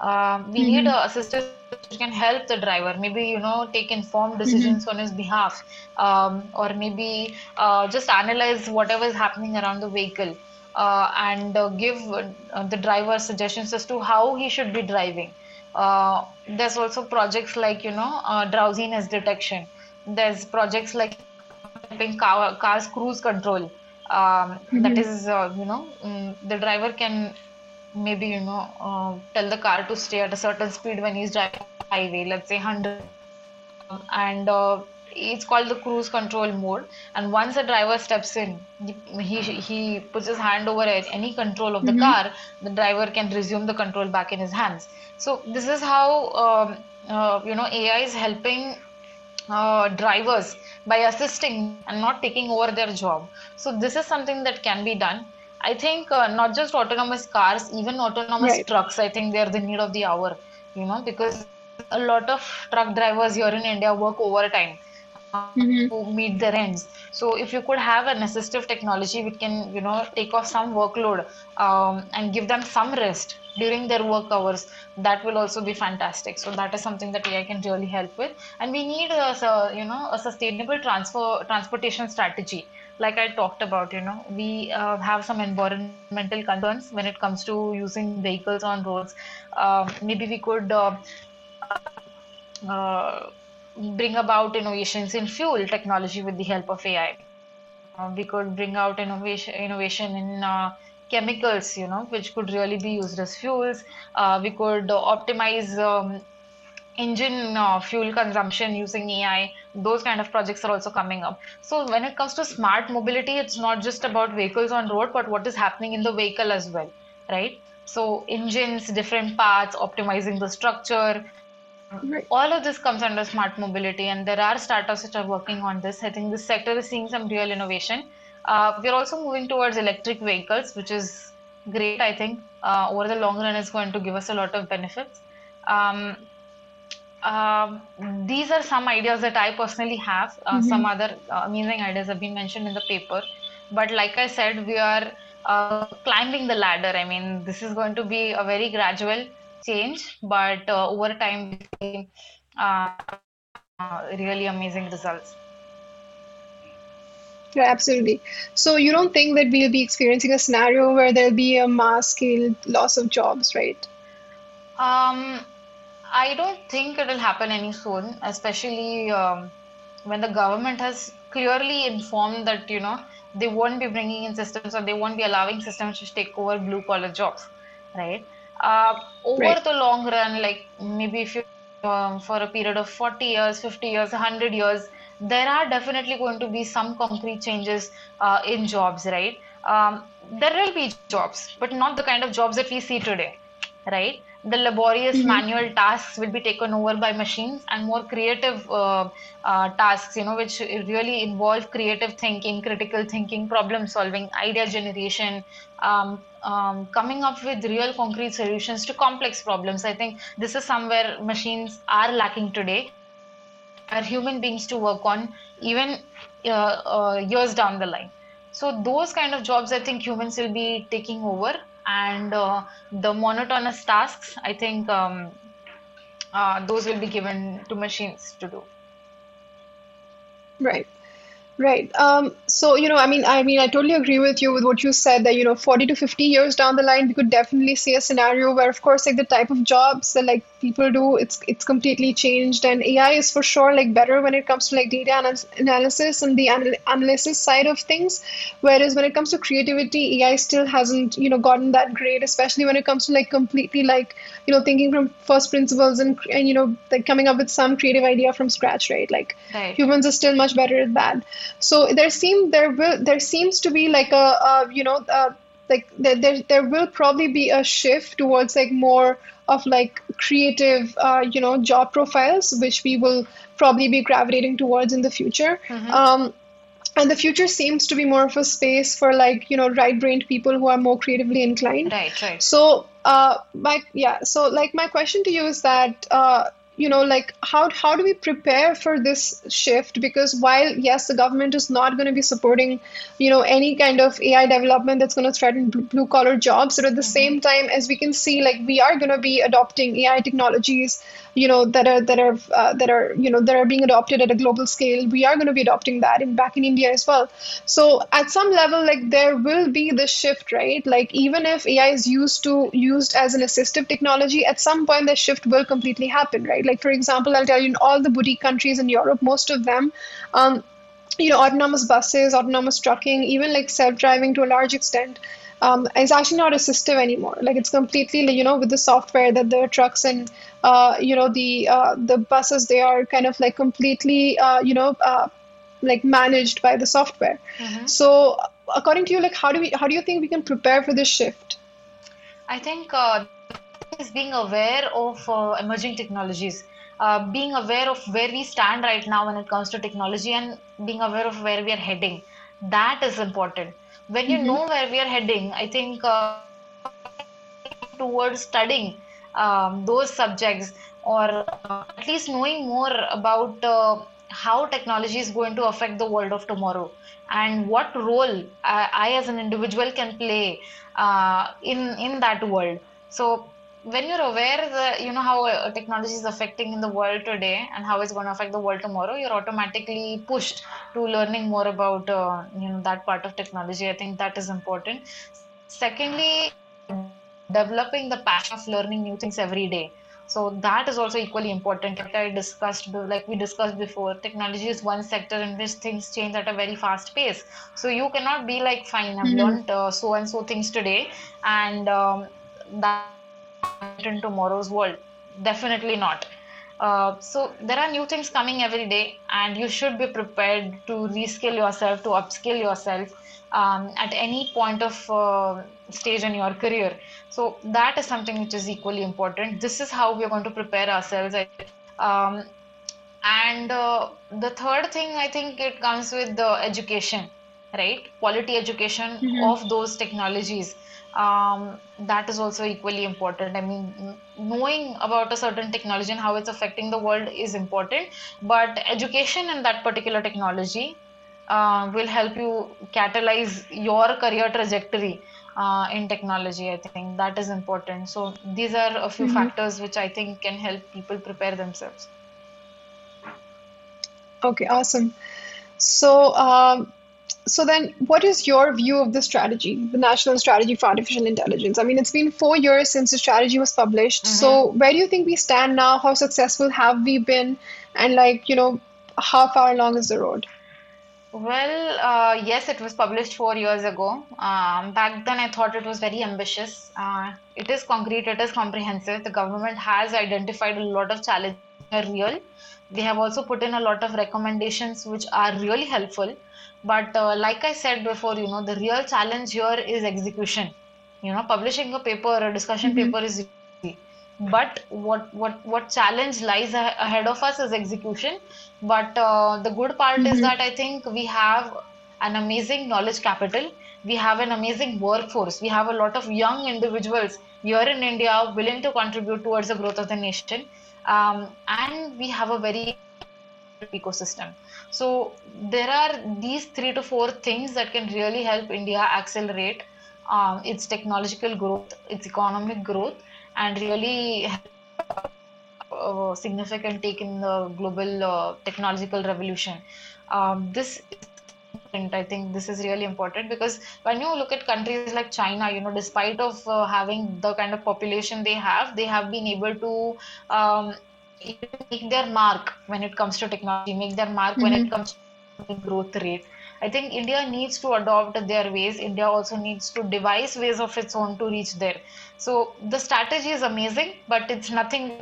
Um, we need hmm a assistant which can help the driver. Maybe you know take informed hmm decisions on his behalf, um, or maybe uh, just analyze whatever is happening around the vehicle uh, and uh, give uh, the driver suggestions as to how he should be driving. Uh, there's also projects like you know uh, drowsiness detection. There's projects like helping car, cars cruise control. Um, that hmm is, uh, you know, mm, the driver can maybe you know uh, tell the car to stay at a certain speed when he's driving highway, let's say 100 and uh, it's called the cruise control mode. And once the driver steps in he he puts his hand over it, any control of the hmm car the driver can resume the control back in his hands. So this is how um, uh, you know ai is helping uh, drivers by assisting and not taking over their job. So this is something that can be done. I think uh, not just autonomous cars even autonomous Right. trucks i think they're the need of the hour you know because a lot of truck drivers here in India work overtime uh, hmm to meet their ends. So if you could have an assistive technology which can, you know, take off some workload um, and give them some rest during their work hours, that will also be fantastic. So that is something that AI can really help with. And we need a, you know, a sustainable transfer transportation strategy. Like I talked about, you know, we uh, have some environmental concerns when it comes to using vehicles on roads. Um, maybe we could uh, uh, bring about innovations in fuel technology with the help of AI. Uh, we could bring out innovation innovation in uh, chemicals, you know, which could really be used as fuels. Uh, we could optimize um, engine uh, fuel consumption using AI. Those kind of projects are also coming up. So when it comes to smart mobility, it's not just about vehicles on road, but what is happening in the vehicle as well, right? So engines, different parts, optimizing the structure, Right. all of this comes under smart mobility and there are startups which are working on this. I think this sector is seeing some real innovation. Uh, we're also moving towards electric vehicles which is great i think. Uh, over the long run is going to give us a lot of benefits. Um, um, these are some ideas that i personally have. Uh, hmm some other uh, amazing ideas have been mentioned in the paper. But like i said we are uh, climbing the ladder. I mean this is going to be a very gradual change, but uh, over time, uh, uh, really amazing results. Yeah, absolutely. So you don't think that we'll be experiencing a scenario where there'll be a mass scale loss of jobs, right? Um, I don't think it'll happen any soon, especially um, when the government has clearly informed that, you know, they won't be bringing in systems or they won't be allowing systems to take over blue collar jobs, right? Uh, over Right. the long run, like maybe if you um, for a period of 40 years, 50 years, 100 years, there are definitely going to be some concrete changes uh, in jobs, right? Um, there will be jobs, but not the kind of jobs that we see today right? The laborious hmm manual tasks will be taken over by machines and more creative uh, uh, tasks, you know, which really involve creative thinking, critical thinking, problem solving, idea generation, um, um, coming up with real concrete solutions to complex problems. I think this is somewhere machines are lacking today are human beings to work on even uh, uh, years down the line. So those kind of jobs, I think humans will be taking over, and uh, the monotonous tasks, I think um, uh, those will be given to machines to do. Right. Right. Um, so, you know, I mean, I mean, I totally agree with you with what you said that, you know, 40 to 50 years down the line, we could definitely see a scenario where, of course, like the type of jobs that like people do, it's it's completely changed. And AI is for sure like better when it comes to like data anal analysis and the anal analysis side of things. Whereas when it comes to creativity, AI still hasn't, you know, gotten that great, especially when it comes to like completely like, you know, thinking from first principles and and you know, like coming up with some creative idea from scratch, right? Like Right. humans are still much better at that. So there seem there will there seems to be like a, a you know uh, like there, there there will probably be a shift towards like more of like creative uh, you know job profiles which we will probably be gravitating towards in the future. Mm-hmm. Um, and the future seems to be more of a space for like you know right-brained people who are more creatively inclined. Right, right. So, uh, my yeah, so like my question to you is that uh, you know like how how do we prepare for this shift because while yes the government is not going to be supporting you know any kind of ai development that's going to threaten blue collar jobs but at the mm-hmm. same time as we can see like we are going to be adopting ai technologies you know that are that are uh, that are you know that are being adopted at a global scale we are going to be adopting that in back in india as well. So at some level like there will be this shift right? Like even if ai is used to used as an assistive technology at some point the shift will completely happen right? Like for example i'll tell you in all the boutique countries in europe most of them um, you know autonomous buses autonomous trucking even like self-driving to a large extent um, is actually not assistive anymore. Like it's completely, you know, with the software that the trucks and, uh, you know, the uh, the buses they are kind of like completely, uh, you know, uh, like managed by the software. Mm-hmm. So, according to you, like how do we how do you think we can prepare for this shift? I think uh, is being aware of uh, emerging technologies. being aware of where we stand right now when it comes to technology and being aware of where we are heading that is important when you mm-hmm. know where we are heading, I think uh, towards studying um, those subjects or uh, at least knowing more about uh, how technology is going to affect the world of tomorrow and what role I, I as an individual can play uh, in in that world. So when you're aware that you know how uh, technology is affecting in the world today and how it's going to affect the world tomorrow you're automatically pushed to learning more about uh, you know that part of technology. I think that is important. Secondly developing the passion of learning new things every day. So that is also equally important. Like i discussed like we discussed before technology is one sector in which things change at a very fast pace. So you cannot be like fine i've mm-hmm. learned uh, so and so things today and um, that in tomorrow's world? Definitely not. Uh, so there are new things coming every day and you should be prepared to reskill yourself to upskill yourself um, at any point of uh, stage in your career. So that is something which is equally important. This is how we are going to prepare ourselves um, and uh, the third thing i think it comes with the education right? Quality education mm-hmm. of those technologies um, that is also equally important. I mean, knowing about a certain technology and how it's affecting the world is important, but education in that particular technology uh, will help you catalyze your career trajectory uh, in technology. I think that is important. So, these are a few mm-hmm. factors which I think can help people prepare themselves. Okay, awesome. So, um, so then what is your view of the strategy the national strategy for artificial intelligence i mean it's been four years since the strategy was published mm-hmm. so where do you think we stand now how successful have we been and like you know how far along is the road well, uh, yes, it was published four years ago. Um, back then, I thought it was very ambitious. Uh, it is concrete, it is comprehensive. The government has identified a lot of challenges real. They have also put in a lot of recommendations which are really helpful. But uh, like I said before, you know, the real challenge here is execution. You know, publishing a paper, a discussion mm-hmm. paper is easy. But what what what challenge lies ahead of us is execution. But uh, the good part mm-hmm. is that I think we have an amazing knowledge capital. We have an amazing workforce. We have a lot of young individuals here in India willing to contribute towards the growth of the nation. Um, and we have a very ecosystem. So there are these three to four things that can really help India accelerate um, its technological growth, its economic growth, and really a significant take in the global uh, technological revolution. Um, this I think this is really important because when you look at countries like China, you know, despite of uh, having the kind of population they have, they have been able to um, make their mark when it comes to technology, make their mark mm-hmm. when it mm-hmm. comes to growth rate. I think India needs to adopt their ways. India also needs to devise ways of its own to reach there. So the strategy is amazing, but it's nothing.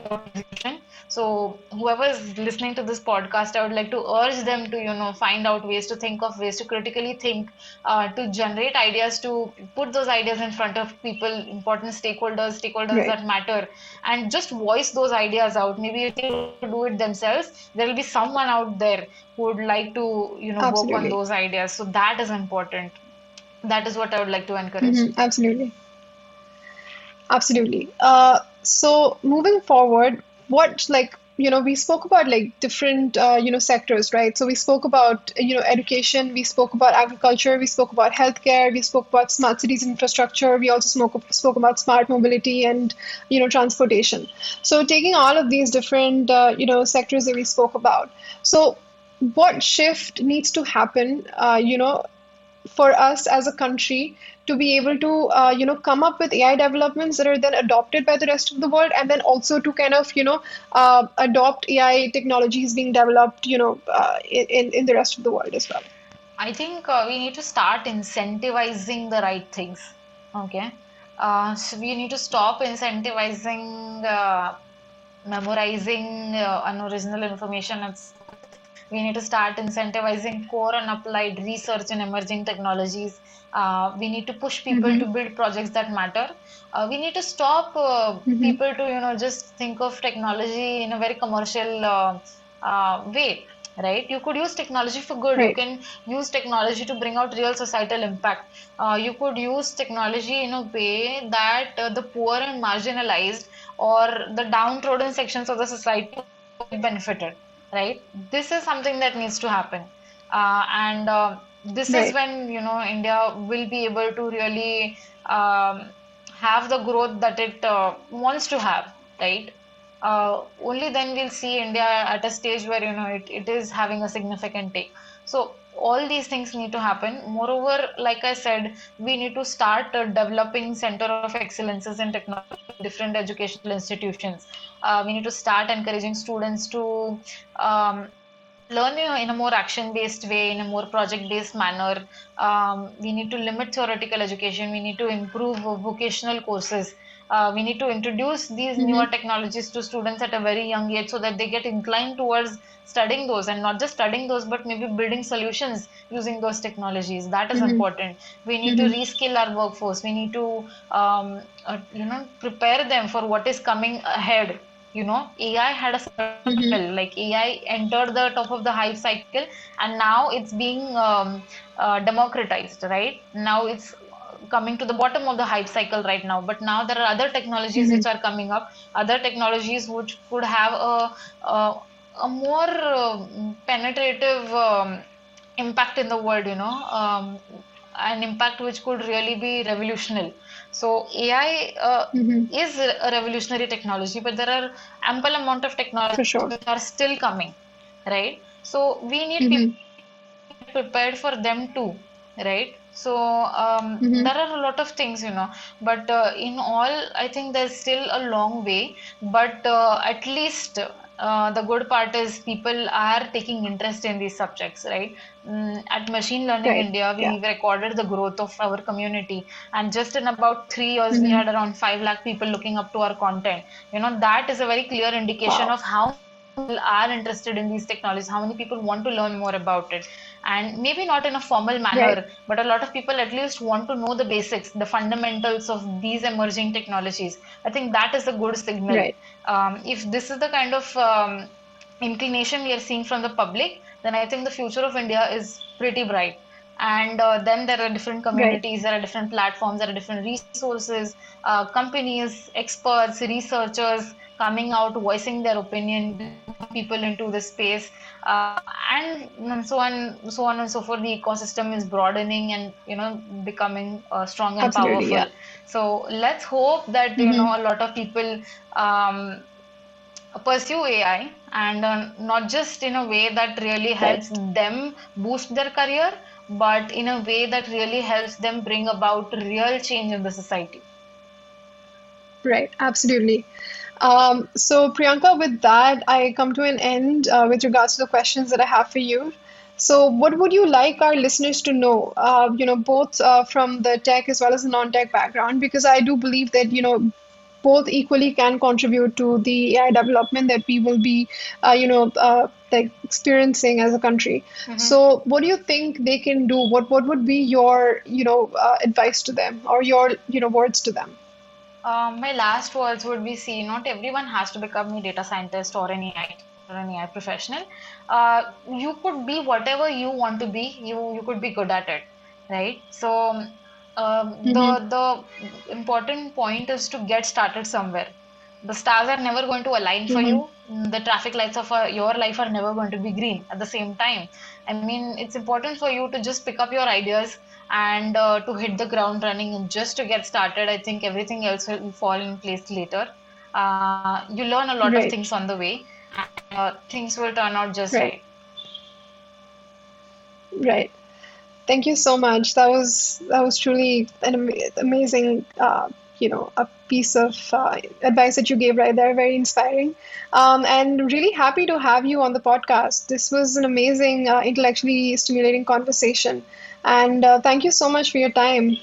So whoever is listening to this podcast, I would like to urge them to you know find out ways to think of ways to critically think, uh, to generate ideas, to put those ideas in front of people, important stakeholders, stakeholders right. that matter, and just voice those ideas out. Maybe if they do it themselves, there will be someone out there who would like to you know Absolutely. work on those ideas. So that is important. That is what I would like to encourage. Mm-hmm. Absolutely. Absolutely. Uh, so moving forward, what like you know, we spoke about like different, uh, you know, sectors, right? So we spoke about, you know, education, we spoke about agriculture, we spoke about healthcare, we spoke about smart cities infrastructure, we also spoke, spoke about smart mobility and, you know, transportation. So taking all of these different, uh, you know, sectors that we spoke about. So what shift needs to happen, uh, you know, for us as a country to be able to uh, you know come up with AI developments that are then adopted by the rest of the world, and then also to kind of you know uh, adopt AI technologies being developed you know uh, in in the rest of the world as well. I think uh, we need to start incentivizing the right things. Okay, uh, so we need to stop incentivizing uh, memorizing unoriginal information. It's we need to start incentivizing core and applied research in emerging technologies. Uh, we need to push people mm-hmm. to build projects that matter. Uh, we need to stop uh, mm-hmm. people to you know just think of technology in a very commercial uh, uh, way right you could use technology for good right. you can use technology to bring out real societal impact uh, you could use technology in a way that uh, the poor and marginalized or the downtrodden sections of the society benefited right this is something that needs to happen uh, and uh, this right. is when you know india will be able to really um, have the growth that it uh, wants to have right? Uh, only then we'll see india at a stage where you know it, it is having a significant take. So all these things need to happen. Moreover like i said we need to start uh, developing center of excellences in technology different educational institutions. Uh, we need to start encouraging students to um, learn in a more action based way in a more project based manner. Um, we need to limit theoretical education. We need to improve vocational courses. Uh, we need to introduce these mm-hmm. newer technologies to students at a very young age so that they get inclined towards studying those and not just studying those but maybe building solutions using those technologies. That is mm-hmm. important. We need mm-hmm. to reskill our workforce. We need to um, uh, you know prepare them for what is coming ahead you know ai had a cycle mm-hmm. like ai entered the top of the hype cycle and now it's being um, uh, democratized right now it's coming to the bottom of the hype cycle right now but now there are other technologies mm-hmm. which are coming up other technologies which could have a, a, a more uh, penetrative um, impact in the world you know um, an impact which could really be revolutionary so ai uh, mm-hmm. is a revolutionary technology but there are ample amount of technologies sure. that are still coming right so we need mm-hmm. people prepared for them too right so um, mm-hmm. there are a lot of things you know but uh, in all i think there's still a long way but uh, at least uh, the good part is people are taking interest in these subjects right mm, at machine learning right. india we yeah. recorded the growth of our community and just in about 3 years mm-hmm. we had around 5 lakh people looking up to our content you know that is a very clear indication wow. of how people are interested in these technologies how many people want to learn more about it and maybe not in a formal manner right. but a lot of people at least want to know the basics the fundamentals of these emerging technologies i think that is a good signal right. um, if this is the kind of um, inclination we are seeing from the public then i think the future of india is pretty bright and uh, then there are different communities right. there are different platforms there are different resources uh, companies experts researchers coming out voicing their opinion people into the space uh, and so on so on and so forth the ecosystem is broadening and you know becoming uh, strong and Absolutely, powerful yeah. so let's hope that mm-hmm. you know a lot of people um, pursue ai and uh, not just in a way that really helps right. them boost their career but in a way that really helps them bring about real change in the society right absolutely um, so, Priyanka, with that, I come to an end uh, with regards to the questions that I have for you. So, what would you like our listeners to know? Uh, you know, both uh, from the tech as well as the non-tech background, because I do believe that you know both equally can contribute to the AI development that we will be, uh, you know, uh, like experiencing as a country. Mm-hmm. So, what do you think they can do? What what would be your, you know, uh, advice to them or your, you know, words to them? Um, my last words would be see, not everyone has to become a data scientist or an AI or an AI professional. Uh, you could be whatever you want to be. You you could be good at it, right? So um, mm-hmm. the the important point is to get started somewhere. the stars are never going to align for Mhm. you the traffic lights of uh, your life are never going to be green at the same time i mean it's important for you to just pick up your ideas and uh, to hit the ground running and just to get started i think everything else will fall in place later uh, you learn a lot of things on the way and uh, things will turn out just Right. right Right. Thank you so much. That was that was truly an ama- amazing, uh, you know, a piece of uh, advice that you gave right there. Very inspiring, um, and really happy to have you on the podcast. This was an amazing, uh, intellectually stimulating conversation, and uh, thank you so much for your time.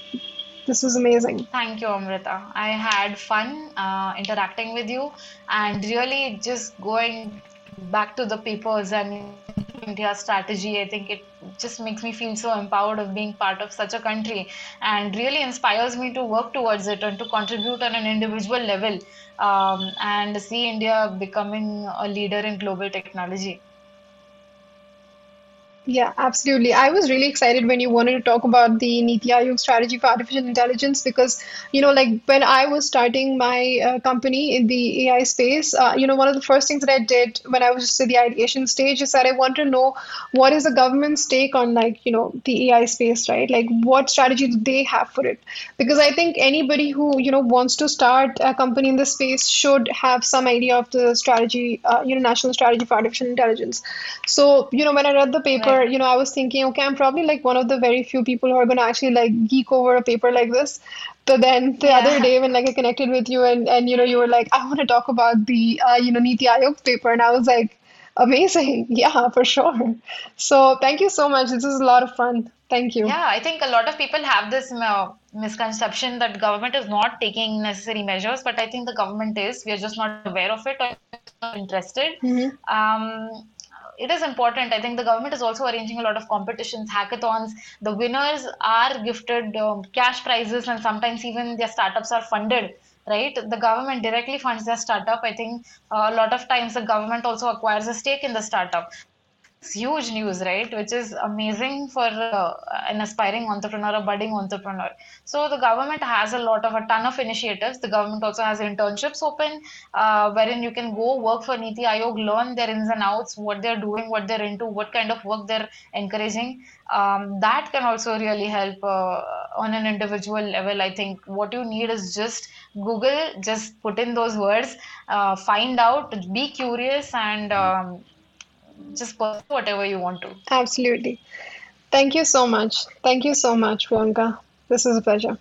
This was amazing. Thank you, Amrita. I had fun uh, interacting with you and really just going back to the papers and India strategy. I think it just makes me feel so empowered of being part of such a country and really inspires me to work towards it and to contribute on an individual level um, and see India becoming a leader in global technology. Yeah, absolutely. I was really excited when you wanted to talk about the Niti Aayog strategy for artificial intelligence because, you know, like when I was starting my uh, company in the AI space, uh, you know, one of the first things that I did when I was just at the ideation stage is that I want to know what is the government's take on like, you know, the AI space, right? Like what strategy do they have for it? Because I think anybody who, you know, wants to start a company in this space should have some idea of the strategy, uh, you know, national strategy for artificial intelligence. So, you know, when I read the paper, Right. you know, I was thinking, okay, I'm probably like one of the very few people who are going to actually like geek over a paper like this. But then the other day when like I connected with you and and you know, you were like, I want to talk about the uh, you know, Niti Aayog paper, and I was like, amazing. Yeah, for sure. So thank you so much. This is a lot of fun. Thank you. Yeah, I think a lot of people have this uh, misconception that government is not taking necessary measures, but I think the government is. We are just not aware of it or interested. hmm Um, it is important. I think the government is also arranging a lot of competitions, hackathons. The winners are gifted um, cash prizes, and sometimes even their startups are funded. Right, the government directly funds their startup. I think a lot of times the government also acquires a stake in the startup. It's huge news, right? Which is amazing for uh, an aspiring entrepreneur, a budding entrepreneur. So the government has a lot of a ton of initiatives. The government also has internships open, uh, wherein you can go work for Niti Aayog, learn their ins and outs, what they're doing, what they're into, what kind of work they're encouraging. Um, that can also really help uh, on an individual level. I think what you need is just Google, just put in those words, uh, find out, be curious, and um, just whatever you want to. Absolutely. Thank you so much. Thank you so much, Priyanka. This is a pleasure.